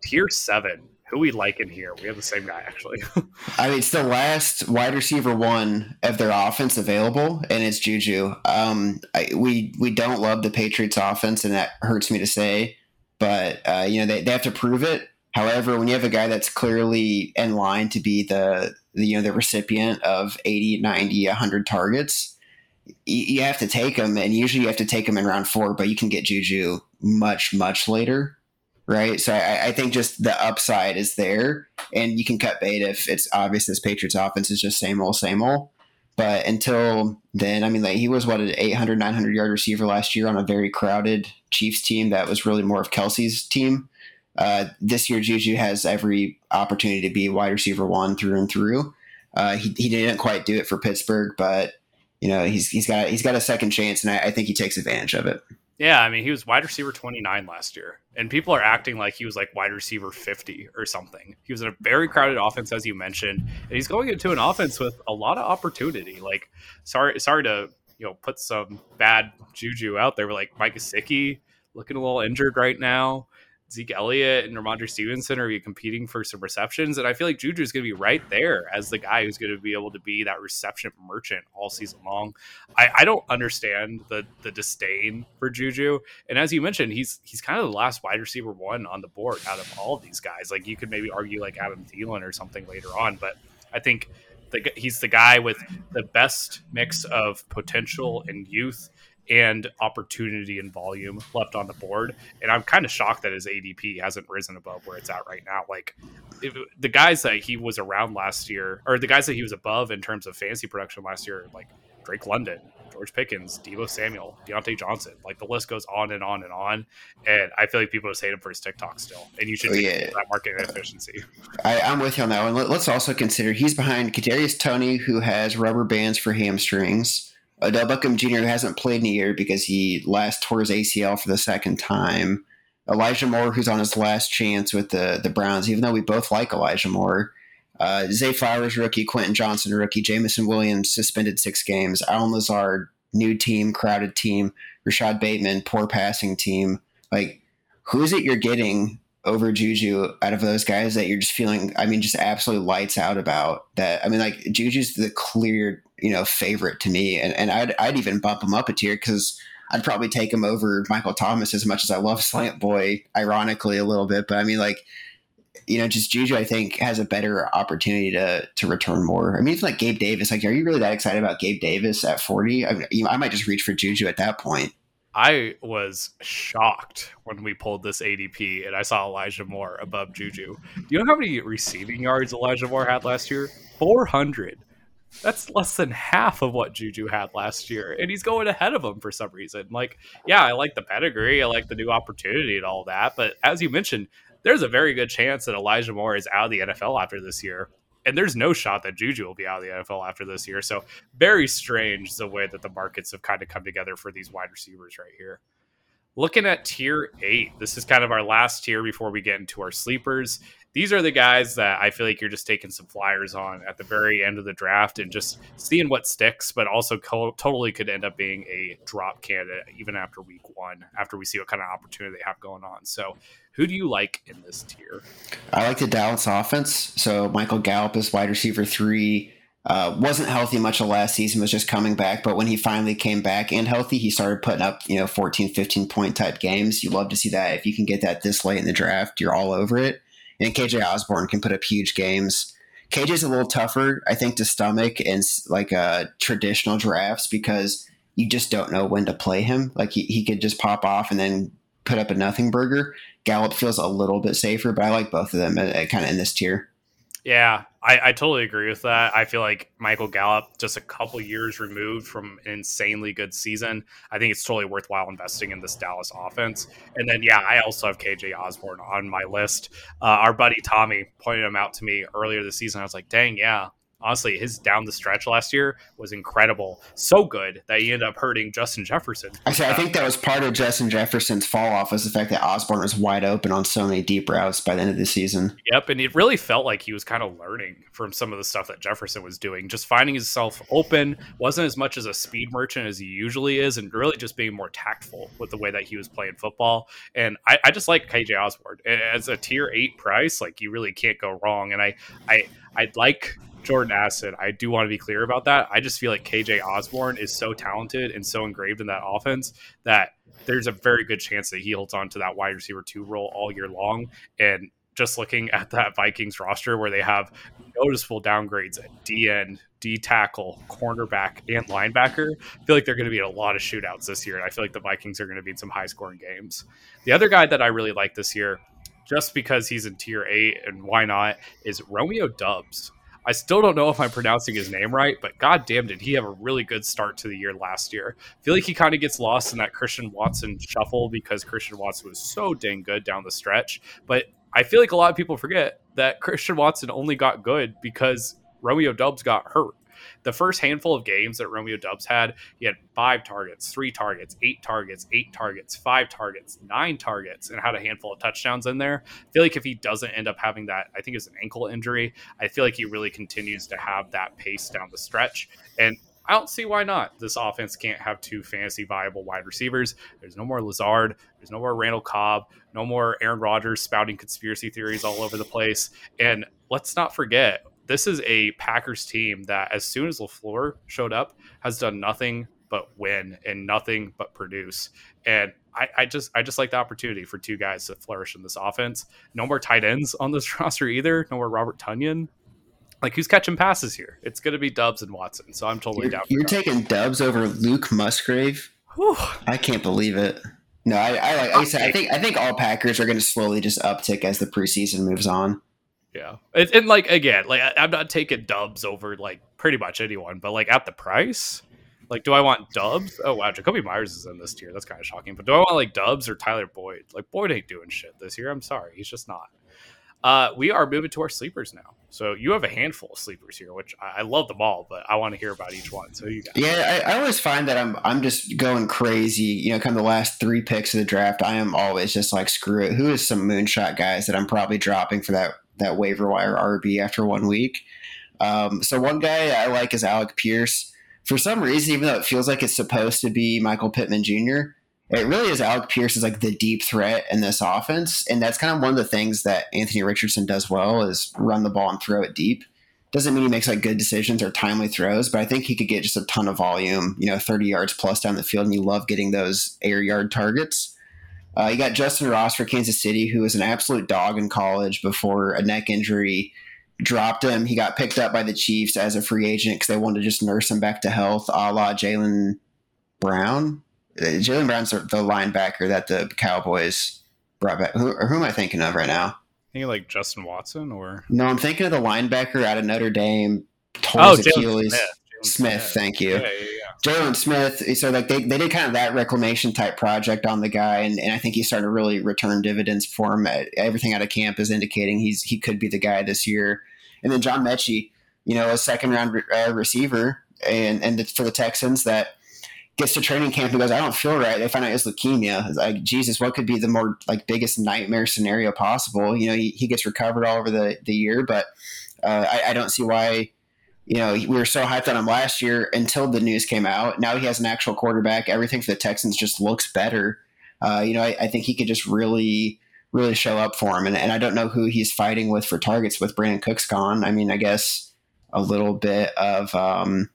Tier seven who we like in here. We have the same guy actually. I mean, it's the last wide receiver one of their offense available, and it's Juju. Um, I, we we don't love the Patriots offense, and that hurts me to say, but uh, you know they, they have to prove it. However, when you have a guy that's clearly in line to be the, the you know the recipient of 80, 90, 100 targets, you have to take him, and usually you have to take him in round four, but you can get Juju much, much later right? So I, I, think just the upside is there, and you can cut bait if it's obvious this Patriots offense is just same old, same old. But until then, I mean, like he was what an 800, 900 yard receiver last year on a very crowded Chiefs team that was really more of Kelce's team. Uh, this year, Juju has every opportunity to be wide receiver one through and through. Uh, he, he didn't quite do it for Pittsburgh, but you know he's he's got he's got a second chance, and I, I think he takes advantage of it. Yeah, I mean, he was wide receiver 29 last year, and people are acting like he was like wide receiver 50 or something. He was in a very crowded offense, as you mentioned, and he's going into an offense with a lot of opportunity. Like, sorry, sorry to you know put some bad juju out there, but like Mike Gesicki looking a little injured right now. Zeke Elliott and Rhamondre Stevenson are competing for some receptions. And I feel like Juju is going to be right there as the guy who's going to be able to be that reception merchant all season long. I, I don't understand the the disdain for Juju. And as you mentioned, he's he's kind of the last wide receiver one on the board out of all of these guys. Like you could maybe argue like Adam Thielen or something later on, but I think he's the guy with the best mix of potential and youth and opportunity and volume left on the board. And I'm kind of shocked that his ADP hasn't risen above where it's at right now. Like if, the guys that he was around last year, or the guys that he was above in terms of fantasy production last year, like Drake London, George Pickens, Deebo Samuel, Diontae Johnson. Like the list goes on and on and on. And I feel like people just hate him for his TikTok still. And you should oh, yeah. that market efficiency. I, am with you on that one. Let, us also consider he's behind Kadarius Toney, who has rubber bands for hamstrings. Odell Beckham Jr. hasn't played in a year because he last tore his ACL for the second time. Elijah Moore, who's on his last chance with the the Browns, even though we both like Elijah Moore. Uh, Zay Flowers, rookie. Quentin Johnston, rookie. Jameson Williams, suspended six games. Allen Lazard, new team, crowded team. Rashod Bateman, poor passing team. Like, who is it you're getting over Juju out of those guys that you're just feeling, I mean, just absolutely lights out about that? I mean, like, Juju's the clear, you know, favorite to me. And, and I'd, I'd even bump him up a tier because I'd probably take him over Michael Thomas as much as I love Slant Boy, ironically, a little bit. But I mean, like, you know, just Juju, I think, has a better opportunity to to return more. I mean, it's like Gabe Davis. Like, are you really that excited about Gabe Davis at 40? I, mean, I might just reach for Juju at that point. I was shocked when we pulled this ADP and I saw Elijah Moore above Juju. Do you know how many receiving yards Elijah Moore had last year? 400. That's less than half of what Juju had last year, and he's going ahead of him for some reason. Like, yeah, I like the pedigree, I like the new opportunity and all that, but as you mentioned, there's a very good chance that Elijah Moore is out of the NFL after this year. And there's no shot that Juju will be out of the NFL after this year. So very strange the way that the markets have kind of come together for these wide receivers right here. Looking at tier eight, this is kind of our last tier before we get into our sleepers these are the guys that I feel like you're just taking some flyers on at the very end of the draft and just seeing what sticks, but also co- totally could end up being a drop candidate even after week one, after we see what kind of opportunity they have going on. So, who do you like in this tier? I like the Dallas offense. So, Michael Gallup is wide receiver three. Uh, wasn't healthy much of last season, was just coming back. But when he finally came back and healthy, he started putting up, you know, 14, 15 point type games. You love to see that. If you can get that this late in the draft, you're all over it and KJ Osborn can put up huge games. KJ's a little tougher, I think, to stomach in like uh, traditional drafts because you just don't know when to play him. Like he, he could just pop off and then put up a nothing burger. Gallup feels a little bit safer, but I like both of them uh, uh kind of in this tier. Yeah, I, I, totally agree with that. I feel like Michael Gallup, just a couple years removed from an insanely good season, I think it's totally worthwhile investing in this Dallas offense. And then, yeah, I also have KJ Osborn on my list. Uh, our buddy Tommy pointed him out to me earlier this season. I was like, dang, yeah, honestly, his down the stretch last year was incredible. So good that he ended up hurting Justin Jefferson. Actually, I think that was part of Justin Jefferson's fall off was the fact that Osborn was wide open on so many deep routes by the end of the season. Yep, and it really felt like he was kind of learning from some of the stuff that Jefferson was doing, just finding himself open, wasn't as much as a speed merchant as he usually is, and really just being more tactful with the way that he was playing football. And I, I just like KJ Osborn as a tier eight price. Like you really can't go wrong. And I, I, I'd like Jordan Addison. I do want to be clear about that. I just feel like KJ Osborn is so talented and so engraved in that offense that there's a very good chance that he holds on to that wide receiver two role all year long. And just looking at that Vikings roster where they have noticeable downgrades at D end, D tackle, cornerback, and linebacker, I feel like they're going to be in a lot of shootouts this year. And I feel like the Vikings are going to be in some high scoring games. The other guy that I really like this year, just because he's in tier eight and why not, is Romeo Doubs. I still don't know if I'm pronouncing his name right, but god damn did he have a really good start to the year last year. I feel like he kind of gets lost in that Christian Watson shuffle because Christian Watson was so dang good down the stretch. But I feel like a lot of people forget that Christian Watson only got good because Romeo Doubs got hurt the first handful of games that Romeo Doubs had, he had five targets, three targets, eight targets, eight targets, five targets, nine targets, and had a handful of touchdowns in there. I feel like if he doesn't end up having that, I think it's an ankle injury, I feel like he really continues to have that pace down the stretch. And I don't see why not. This offense can't have two fantasy viable wide receivers. There's no more Lazard. There's no more Randall Cobb. No more Aaron Rodgers spouting conspiracy theories all over the place. And let's not forget, this is a Packers team that, as soon as LaFleur showed up, has done nothing but win and nothing but produce. And I, I, just I just like the opportunity for two guys to flourish in this offense. No more tight ends on this roster either. No more Robert Tonyan. Like who's catching passes here? It's going to be Doubs and Watson. So I'm totally you're, down. You're taking Doubs over Luke Musgrave. Whew. I can't believe it. No, I, I like. I, said, I think I think all Packers are going to slowly just uptick as the preseason moves on. Yeah, and, and like again, like I'm not taking Doubs over like pretty much anyone, but like at the price, Like, do I want Doubs? Oh wow, Jakobi Myers is in this tier. That's kind of shocking. But do I want like Doubs or Tyler Boyd? Like Boyd ain't doing shit this year. I'm sorry, he's just not. Uh, we are moving to our sleepers now. So you have a handful of sleepers here, which I, I love them all, but I want to hear about each one. So you got Yeah, I, I, always find that I'm I'm just going crazy. You know, kind of the last three picks of the draft, I am always just like screw it. Who is some moonshot guys that I'm probably dropping for that that waiver wire RB after one week? Um, so one guy I like is Alec Pierce. For some reason, even though it feels like it's supposed to be Michael Pittman Jr., it really is Alec Pierce is like the deep threat in this offense, and that's kind of one of the things that Anthony Richardson does well is run the ball and throw it deep. Doesn't mean he makes like good decisions or timely throws, but I think he could get just a ton of volume, you know, 30 yards plus down the field, and you love getting those air yard targets. Uh, you got Justyn Ross for Kansas City, who was an absolute dog in college before a neck injury dropped him. He got picked up by the Chiefs as a free agent because they wanted to just nurse him back to health, a la Jalen Brown. Jalen Brown's the linebacker that the Cowboys brought back. Who, who am I thinking of right now? Thinking like Justin Watson or no? I'm thinking of the linebacker out of Notre Dame. oh, Achilles. Smith. Smith, Smith, thank you. Yeah, yeah, yeah. Jaylon Smith. So like they, they did kind of that reclamation type project on the guy, and, and I think he's starting to really return dividends for him. Everything out of camp is indicating he's he could be the guy this year. And then John Metchie, you know, a second round uh, receiver, and and for the Texans that gets to training camp and goes, I don't feel right. They find out it's leukemia. It's like Jesus, what could be the more like biggest nightmare scenario possible? You know, he, he gets recovered all over the the year, but uh, I, I don't see why you know, we were so hyped on him last year until the news came out. Now he has an actual quarterback. Everything for the Texans just looks better. Uh, you know, I, I, think he could just really, really show up for him. And, and I don't know who he's fighting with for targets with Brandin Cooks gone. I mean, I guess a little bit of, um,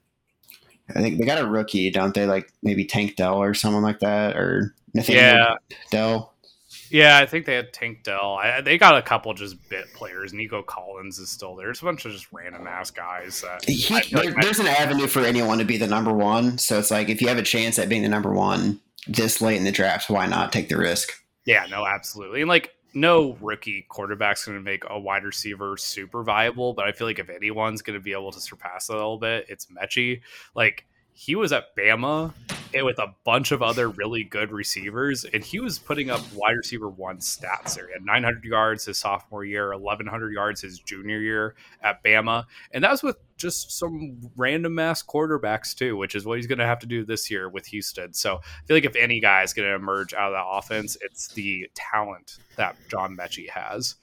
I think they got a rookie, don't they? Like maybe Tank Dell or someone like that, or Nathaniel yeah. Dell. Yeah, I think they had Tank Dell. I, they got a couple just bit players. Nico Collins is still there. There's a bunch of just random ass guys. He, there, like there's an avenue for anyone to be the number one. So it's like if you have a chance at being the number one this late in the draft, why not take the risk? Yeah, no, absolutely. And like no rookie quarterback's going to make a wide receiver super viable, but I feel like if anyone's going to be able to surpass that a little bit, it's Metchie. Like he was at Bama with a bunch of other really good receivers, and he was putting up wide receiver one stats there. He had 900 yards his sophomore year, 1,100 yards his junior year at Bama, and that was with just some random mass quarterbacks too, which is what he's going to have to do this year with Houston. So I feel like if any guy is going to emerge out of that offense, it's the talent that John Metchie has.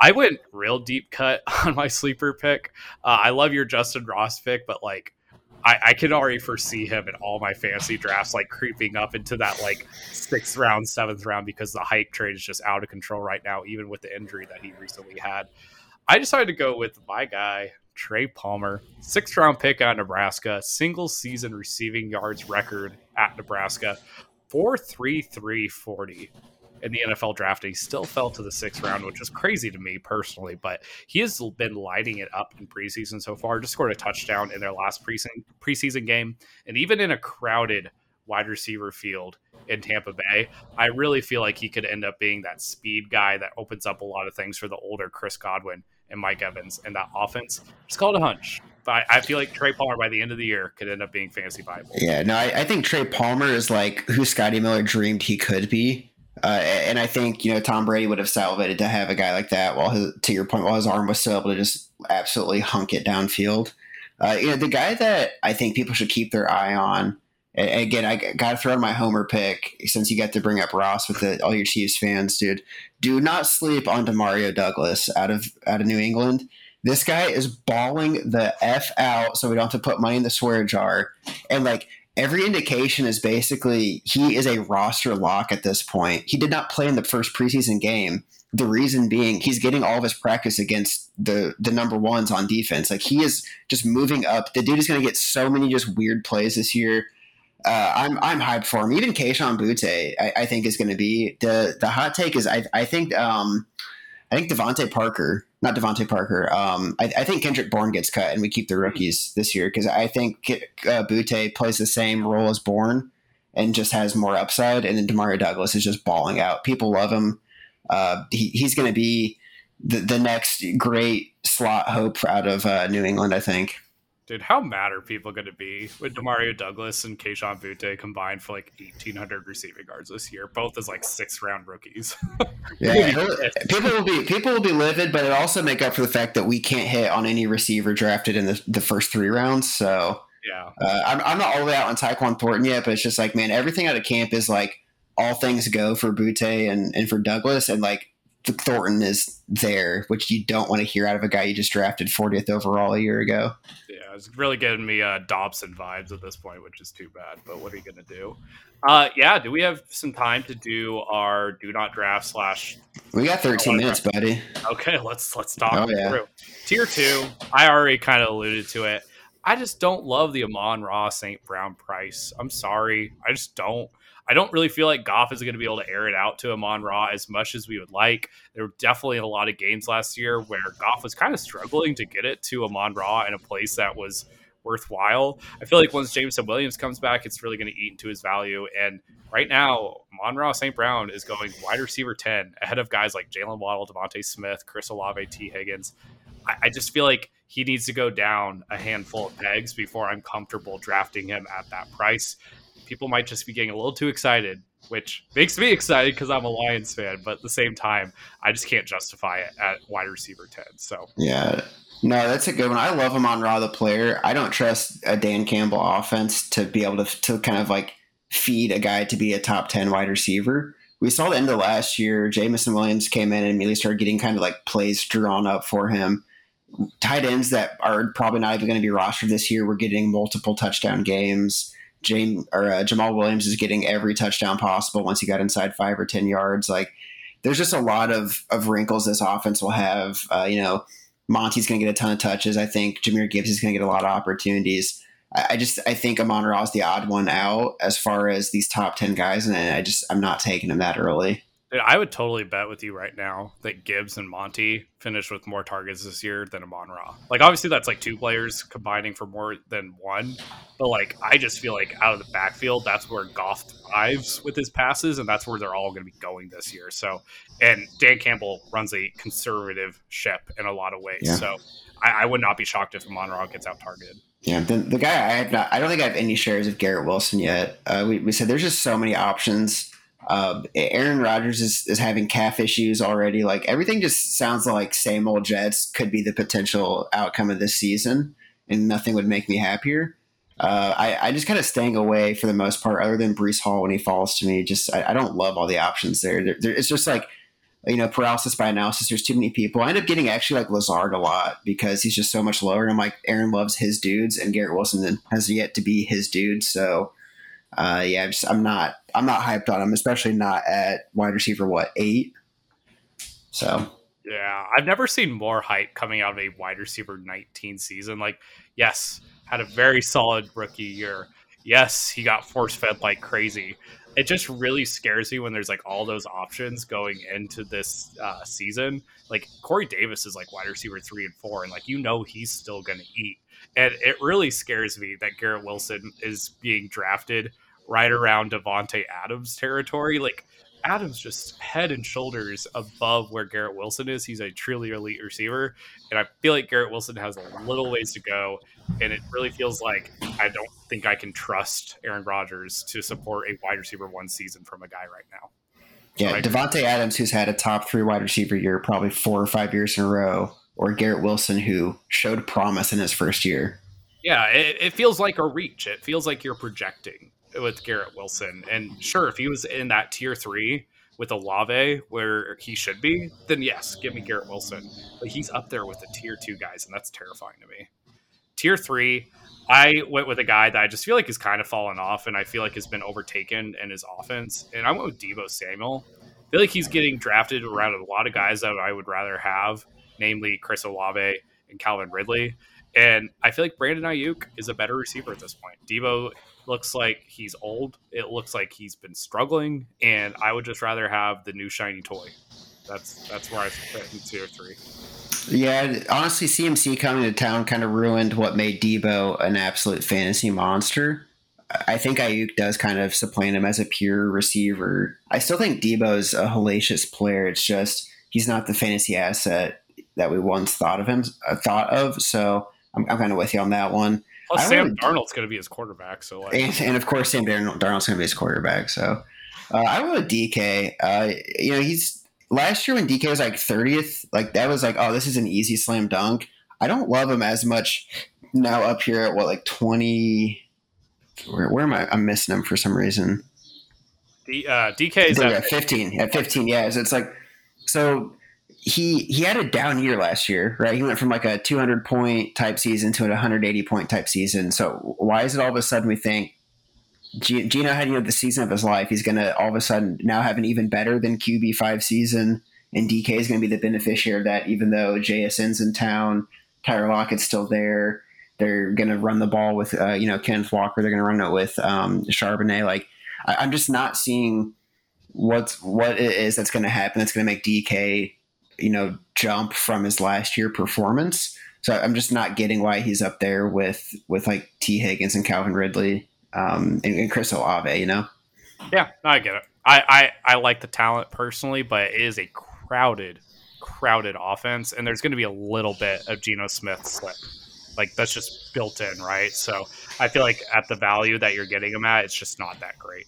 I went real deep cut on my sleeper pick. Uh, I love your Justin Ross pick, but like I, I can already foresee him in all my fantasy drafts, like creeping up into that like sixth round, seventh round, because the hype trade is just out of control right now, even with the injury that he recently had. I decided to go with my guy, Trey Palmer, sixth round pick out of Nebraska, single season receiving yards record at Nebraska, 43340 in the NFL draft. He still fell to the sixth round, which is crazy to me personally, but he has been lighting it up in preseason so far. Just scored a touchdown in their last preseason preseason game, and even in a crowded wide receiver field in Tampa Bay, I really feel like he could end up being that speed guy that opens up a lot of things for the older Chris Godwin and Mike Evans and that offense. It's called a hunch. But I, feel like Trey Palmer by the end of the year could end up being fantasy viable. Yeah, no, I, I think Trey Palmer is like who Scotty Miller dreamed he could be. Uh, and I think you know Tom Brady would have salivated to have a guy like that. While his, to your point, while his arm was still able to just absolutely hunk it downfield. Uh, you know, the guy that I think people should keep their eye on. And again, I got to throw in my homer pick since you got to bring up Ross with the, all your Chiefs fans, dude. Do not sleep on Demario Douglas out of out of New England. This guy is bawling the f out, so we don't have to put money in the swear jar. And like every indication is basically he is a roster lock at this point. He did not play in the first preseason game. The reason being he's getting all of his practice against the the number ones on defense. Like he is just moving up. The dude is going to get so many just weird plays this year. Uh, I'm I'm hyped for him. Even Kayshon Boutte, I, I think is going to be the the hot take is I I think um I think DeVante Parker not Devonte Parker. Um, I, I, think Kendrick Bourne gets cut, and we keep the hmm. rookies this year because I think uh, Boutte plays the same role as Bourne and just has more upside. And then Demario Douglas is just balling out. People love him. Uh, he, he's going to be the, the next great slot hope out of uh, New England, I think. Dude, how mad are people going to be with Demario Douglas and Kayshon Boutte combined for like 1,800 receiving yards this year, both as like sixth round rookies? yeah, people will be people will be livid, but it also make up for the fact that we can't hit on any receiver drafted in the, the first three rounds. So yeah, uh, I'm, I'm not all the way out on Tyquan Thornton yet, but it's just like man, everything out of camp is like all things go for Boutte and, and for Douglas, and like Thornton is there, which you don't want to hear out of a guy you just drafted 40th overall a year ago. Yeah, it's really getting me uh, Dobson vibes at this point, which is too bad. But what are you going to do? Uh, yeah, do we have some time to do our do not draft slash? We got 13 minutes, draft? buddy. Okay, let's let's talk oh, yeah. through tier two. I already kind of alluded to it. I just don't love the Amon Ra St. Brown price. I'm sorry, I just don't. I don't really feel like Goff is going to be able to air it out to Amon Ra as much as we would like. There were definitely a lot of games last year where Goff was kind of struggling to get it to Amon Ra in a place that was worthwhile. I feel like once Jameson Williams comes back, it's really going to eat into his value. And right now, Amon Ra St. Brown is going wide receiver 10 ahead of guys like Jaylen Waddle, DeVonta Smith, Chris Olave, T. Higgins. I, I just feel like he needs to go down a handful of pegs before I'm comfortable drafting him at that price people might just be getting a little too excited, which makes me excited because I'm a Lions fan. But at the same time, I just can't justify it at wide receiver 10. So, yeah. No, that's a good one. I love Amon Ra the player. I don't trust a Dan Campbell offense to be able to, to kind of like feed a guy to be a top 10 wide receiver. We saw the end of last year, Jameson Williams came in and immediately started getting kind of like plays drawn up for him. Tight ends that are probably not even going to be rostered this year were getting multiple touchdown games. James or uh, Jamaal Williams is getting every touchdown possible once he got inside five or ten yards. Like there's just a lot of of wrinkles this offense will have. Uh, you know, Monty's going to get a ton of touches. I think Jahmyr Gibbs is going to get a lot of opportunities. I, I just I think Amon Ra is the odd one out as far as these top ten guys, and I just I'm not taking him that early. I would totally bet with you right now that Gibbs and Monty finished with more targets this year than Amon Ra. Like, obviously, that's like two players combining for more than one. But, like, I just feel like out of the backfield, that's where Goff thrives with his passes, and that's where they're all going to be going this year. So, and Dan Campbell runs a conservative ship in a lot of ways. Yeah. So, I, I, would not be shocked if Amon Ra gets out targeted. Yeah, the, the guy I have not, I don't think I have any shares of Garrett Wilson yet. Uh, we, we said there's just so many options uh, Aaron Rodgers is, is having calf issues already. Like everything just sounds like same old Jets could be the potential outcome of this season, and nothing would make me happier. Uh, I, I just kind of staying away for the most part, other than Breece Hall when he falls to me. Just I, I don't love all the options there. There, there. It's just like you know paralysis by analysis. There's too many people. I end up getting actually like Lazard a lot because he's just so much lower. And I'm like Aaron loves his dudes, and Garrett Wilson has yet to be his dude. So uh, yeah, I'm, just, I'm not I'm not hyped on him, especially not at wide receiver what eight. So yeah, I've never seen more hype coming out of a wide receiver 19 season. Like, yes, had a very solid rookie year. Yes, he got force fed like crazy. It just really scares me when there's like all those options going into this uh, season. Like Corey Davis is like wide receiver three and four, and like you know he's still going to eat. And it really scares me that Garrett Wilson is being drafted right around Davante Adams territory. Like Adams just head and shoulders above where Garrett Wilson is. He's a truly elite receiver. And I feel like Garrett Wilson has a little ways to go. And it really feels like I don't think I can trust Aaron Rodgers to support a wide receiver one season from a guy right now. Yeah, right? Davante Adams, who's had a top three wide receiver year probably four or five years in a row, or Garrett Wilson, who showed promise in his first year. Yeah, it, it feels like a reach. It feels like you're projecting with Garrett Wilson. And sure, if he was in that tier three with Olave where he should be, then yes, give me Garrett Wilson. But he's up there with the tier two guys, and that's terrifying to me. Tier three, I went with a guy that I just feel like has kind of fallen off, and I feel like has been overtaken in his offense. And I went with Deebo Samuel. I feel like he's getting drafted around a lot of guys that I would rather have, namely Chris Olave and Calvin Ridley. And I feel like Brandon Aiyuk is a better receiver at this point. Deebo looks like he's old. It looks like he's been struggling, and I would just rather have the new shiny toy. That's that's where I fit in tier three. Yeah, honestly, CMC coming to town kind of ruined what made Deebo an absolute fantasy monster. I think Aiyuk does kind of supplant him as a pure receiver. I still think Deebo's a hellacious player. It's just he's not the fantasy asset that we once thought of him uh, thought of. So I'm, I'm kind of with you on that one. Plus, Sam really, Darnold's going to be his quarterback, so like, and, and of course Sam Darnold, Darnold's going to be his quarterback. So uh, I want DK. Uh, you know, he's last year when DK was like 30th, like that was like, oh, this is an easy slam dunk. I don't love him as much now up here at what like 20. Where, where am I? I'm missing him for some reason. The uh, DK is at 15. At 15, yeah. So it's like so he he had a down year last year, right? He went from like a 200 point type season to a 180 point type season. So why is it all of a sudden we think Geno had you know the season of his life? He's going to all of a sudden now have an even better than QB five season, and DK is going to be the beneficiary of that. Even though JSN's in town, Tyler Lockett's still there. They're going to run the ball with uh, you know Kenneth Walker. They're going to run it with um, Charbonnet. Like I, I'm just not seeing what's what it is that's going to happen. That's going to make DK you know jump from his last year performance. So I'm just not getting why he's up there with with like T. Higgins and Calvin Ridley um, and, and Chris Olave. You know. Yeah, I get it. I, I I like the talent personally, but it is a crowded, crowded offense, and there's going to be a little bit of Geno Smith slip. Like that's just built in, right? So I feel like at the value that you're getting him at, it's just not that great.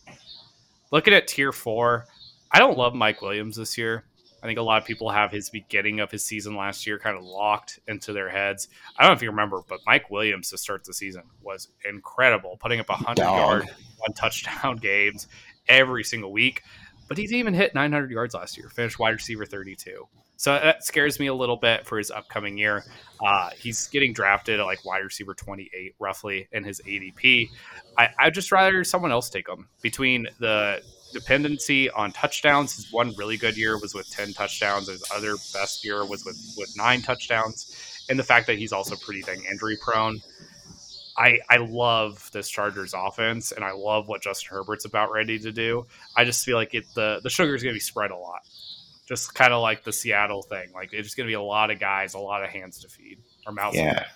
Looking at tier four, I don't love Mike Williams this year. I think a lot of people have his beginning of his season last year kind of locked into their heads. I don't know if you remember, but Mike Williams to start the season was incredible, putting up a 100 yard, one touchdown games every single week. But he's even hit 900 yards last year, finished wide receiver 32. So that scares me a little bit for his upcoming year. Uh, he's getting drafted at like wide receiver 28, roughly, in his ADP. I, I'd just rather someone else take him. Between the dependency on touchdowns. His one really good year was with 10 touchdowns. His other best year was with, with nine touchdowns. And the fact that he's also pretty dang injury prone. I, I love this Chargers offense and I love what Justin Herbert's about ready to do. I just feel like it the, the sugar is going to be spread a lot. Just kind of like the Seattle thing. Like it's just going to be a lot of guys, a lot of hands to feed or mouths. Yeah.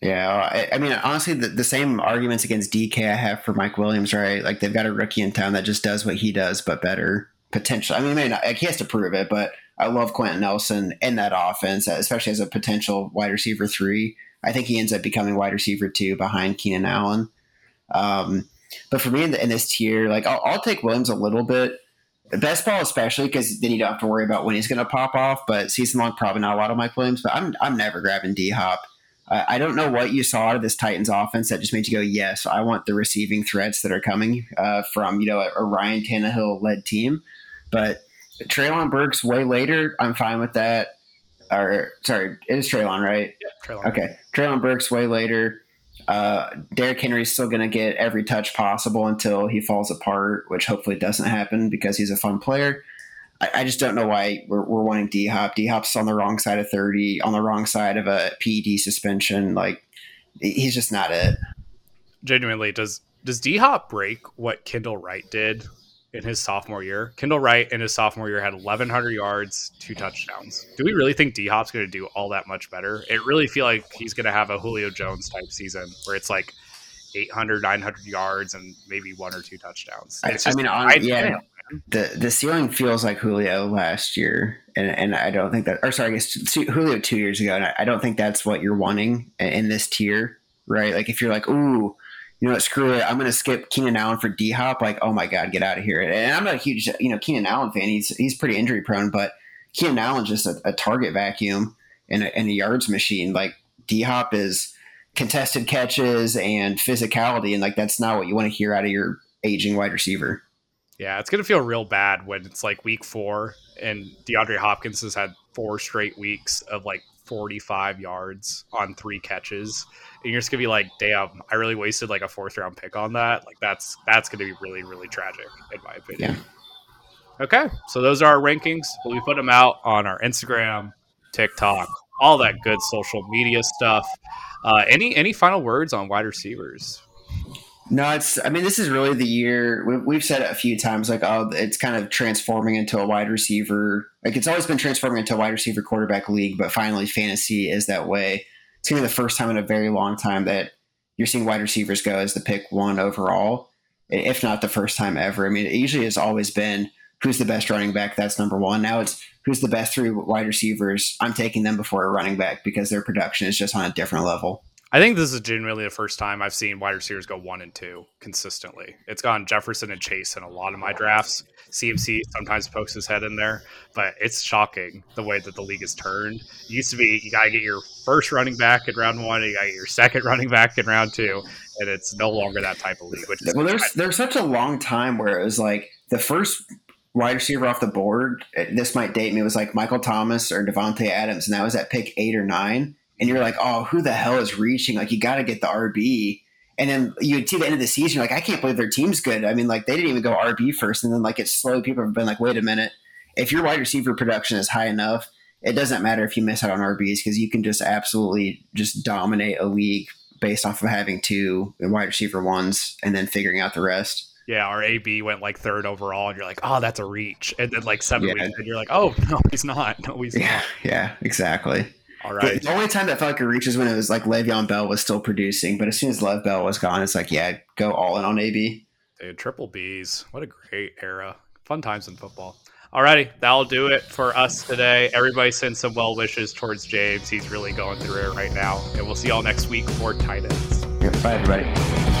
Yeah, I, I, mean, honestly, the, the same arguments against DK I have for Mike Williams, right? Like they've got a rookie in town that just does what he does, but better potential. I mean, maybe not, like he has to prove it, but I love Quentin Nelson in that offense, especially as a potential wide receiver three. I think he ends up becoming wide receiver two behind Keenan Allen. Um, but for me in, the, in this tier, like I'll, I'll, take Williams a little bit. Best ball, especially because then you don't have to worry about when he's going to pop off. But season long, probably not a lot of Mike Williams. But I'm I'm never grabbing D Hop. I don't know what you saw out of this Titans offense that just made you go, yes, I want the receiving threats that are coming uh, from you know a, a Ryan Tannehill led team. But Treylon Burks way later, I'm fine with that. Or sorry, it is Treylon, right? Yeah, Treylon. Okay, Treylon Burks way later. Uh, Derrick Henry's still going to get every touch possible until he falls apart, which hopefully doesn't happen because he's a fun player. I, I just don't know why we're, we're wanting D Hop. D Hop's on the wrong side of 30, on the wrong side of a PED suspension. Like, he's just not it. Genuinely, does does D Hop break what Kendall Wright did in his sophomore year? Kendall Wright in his sophomore year had 1,100 yards, two touchdowns. Do we really think D Hop's going to do all that much better? It really feel like he's going to have a Julio Jones type season where it's like 800, 900 yards and maybe one or two touchdowns. I, I, mean, on, yeah, the the ceiling feels like Julio last year, and and I don't think that, or sorry, I guess Julio two years ago, and I, I don't think that's what you're wanting in this tier, right? Like if you're like, ooh, you know what, screw it, I'm to skip Keenan Allen for D Hop. Like, oh my god, get out of here! And I'm not a huge, you know, Keenan Allen fan. He's he's pretty injury prone, but Keenan Allen's just a, a target vacuum and a, and a yards machine. Like D Hop is contested catches and physicality, and like that's not what you want to hear out of your aging wide receiver. Yeah, it's gonna feel real bad when it's like week four and DeAndre Hopkins has had four straight weeks of like 45 yards on three catches. And you're just gonna be like, damn, I really wasted like a fourth round pick on that. Like that's that's gonna be really, really tragic, in my opinion. Yeah. Okay. So those are our rankings. We'll be putting them out on our Instagram, TikTok, all that good social media stuff. Uh, any any final words on wide receivers? No, it's. I mean, this is really the year we've, we've said it a few times. Like, oh, it's kind of transforming into a wide receiver. Like, it's always been transforming into a wide receiver quarterback league, but finally, fantasy is that way. It's gonna be the first time in a very long time that you're seeing wide receivers go as the pick one overall, if not the first time ever. I mean, it usually has always been who's the best running back. That's number one. Now it's who's the best three wide receivers. I'm taking them before a running back because their production is just on a different level. I think this is genuinely the first time I've seen wide receivers go one and two consistently. It's gone Jefferson and Chase in a lot of my drafts. CMC sometimes pokes his head in there, but it's shocking the way that the league has turned. It used to be you gotta get your first running back in round one, you gotta your second running back in round two, and it's no longer that type of league. Which well, there's there's such a long time where it was like the first wide receiver off the board. Eh, this might date me. It was like Michael Thomas or Davante Adams, and that was at pick eight or nine. And you're like, oh, who the hell is reaching? Like, you got to get the RB. And then you see the end of the season, you're like, I can't believe their team's good. I mean, like they didn't even go RB first, and then like it's slowly people have been like, wait a minute, if your wide receiver production is high enough, it doesn't matter if you miss out on RBs because you can just absolutely just dominate a league based off of having two wide receiver ones and then figuring out the rest. Yeah, our AB went like third overall, and you're like, oh, that's a reach. And then like seven yeah. weeks, and you're like, oh, no, he's not. No, he's yeah, not. Yeah, exactly. All right. The, only time that felt like a reach is when it was like Le'Veon Bell was still producing, but as soon as Lev Bell was gone, it's like, yeah, go all in on AB. Dude, triple Bs. What a great era. Fun times in football. Alrighty, that'll do it for us today. Everybody send some well wishes towards James. He's really going through it right now. And we'll see y'all next week for Titans. Bye, everybody.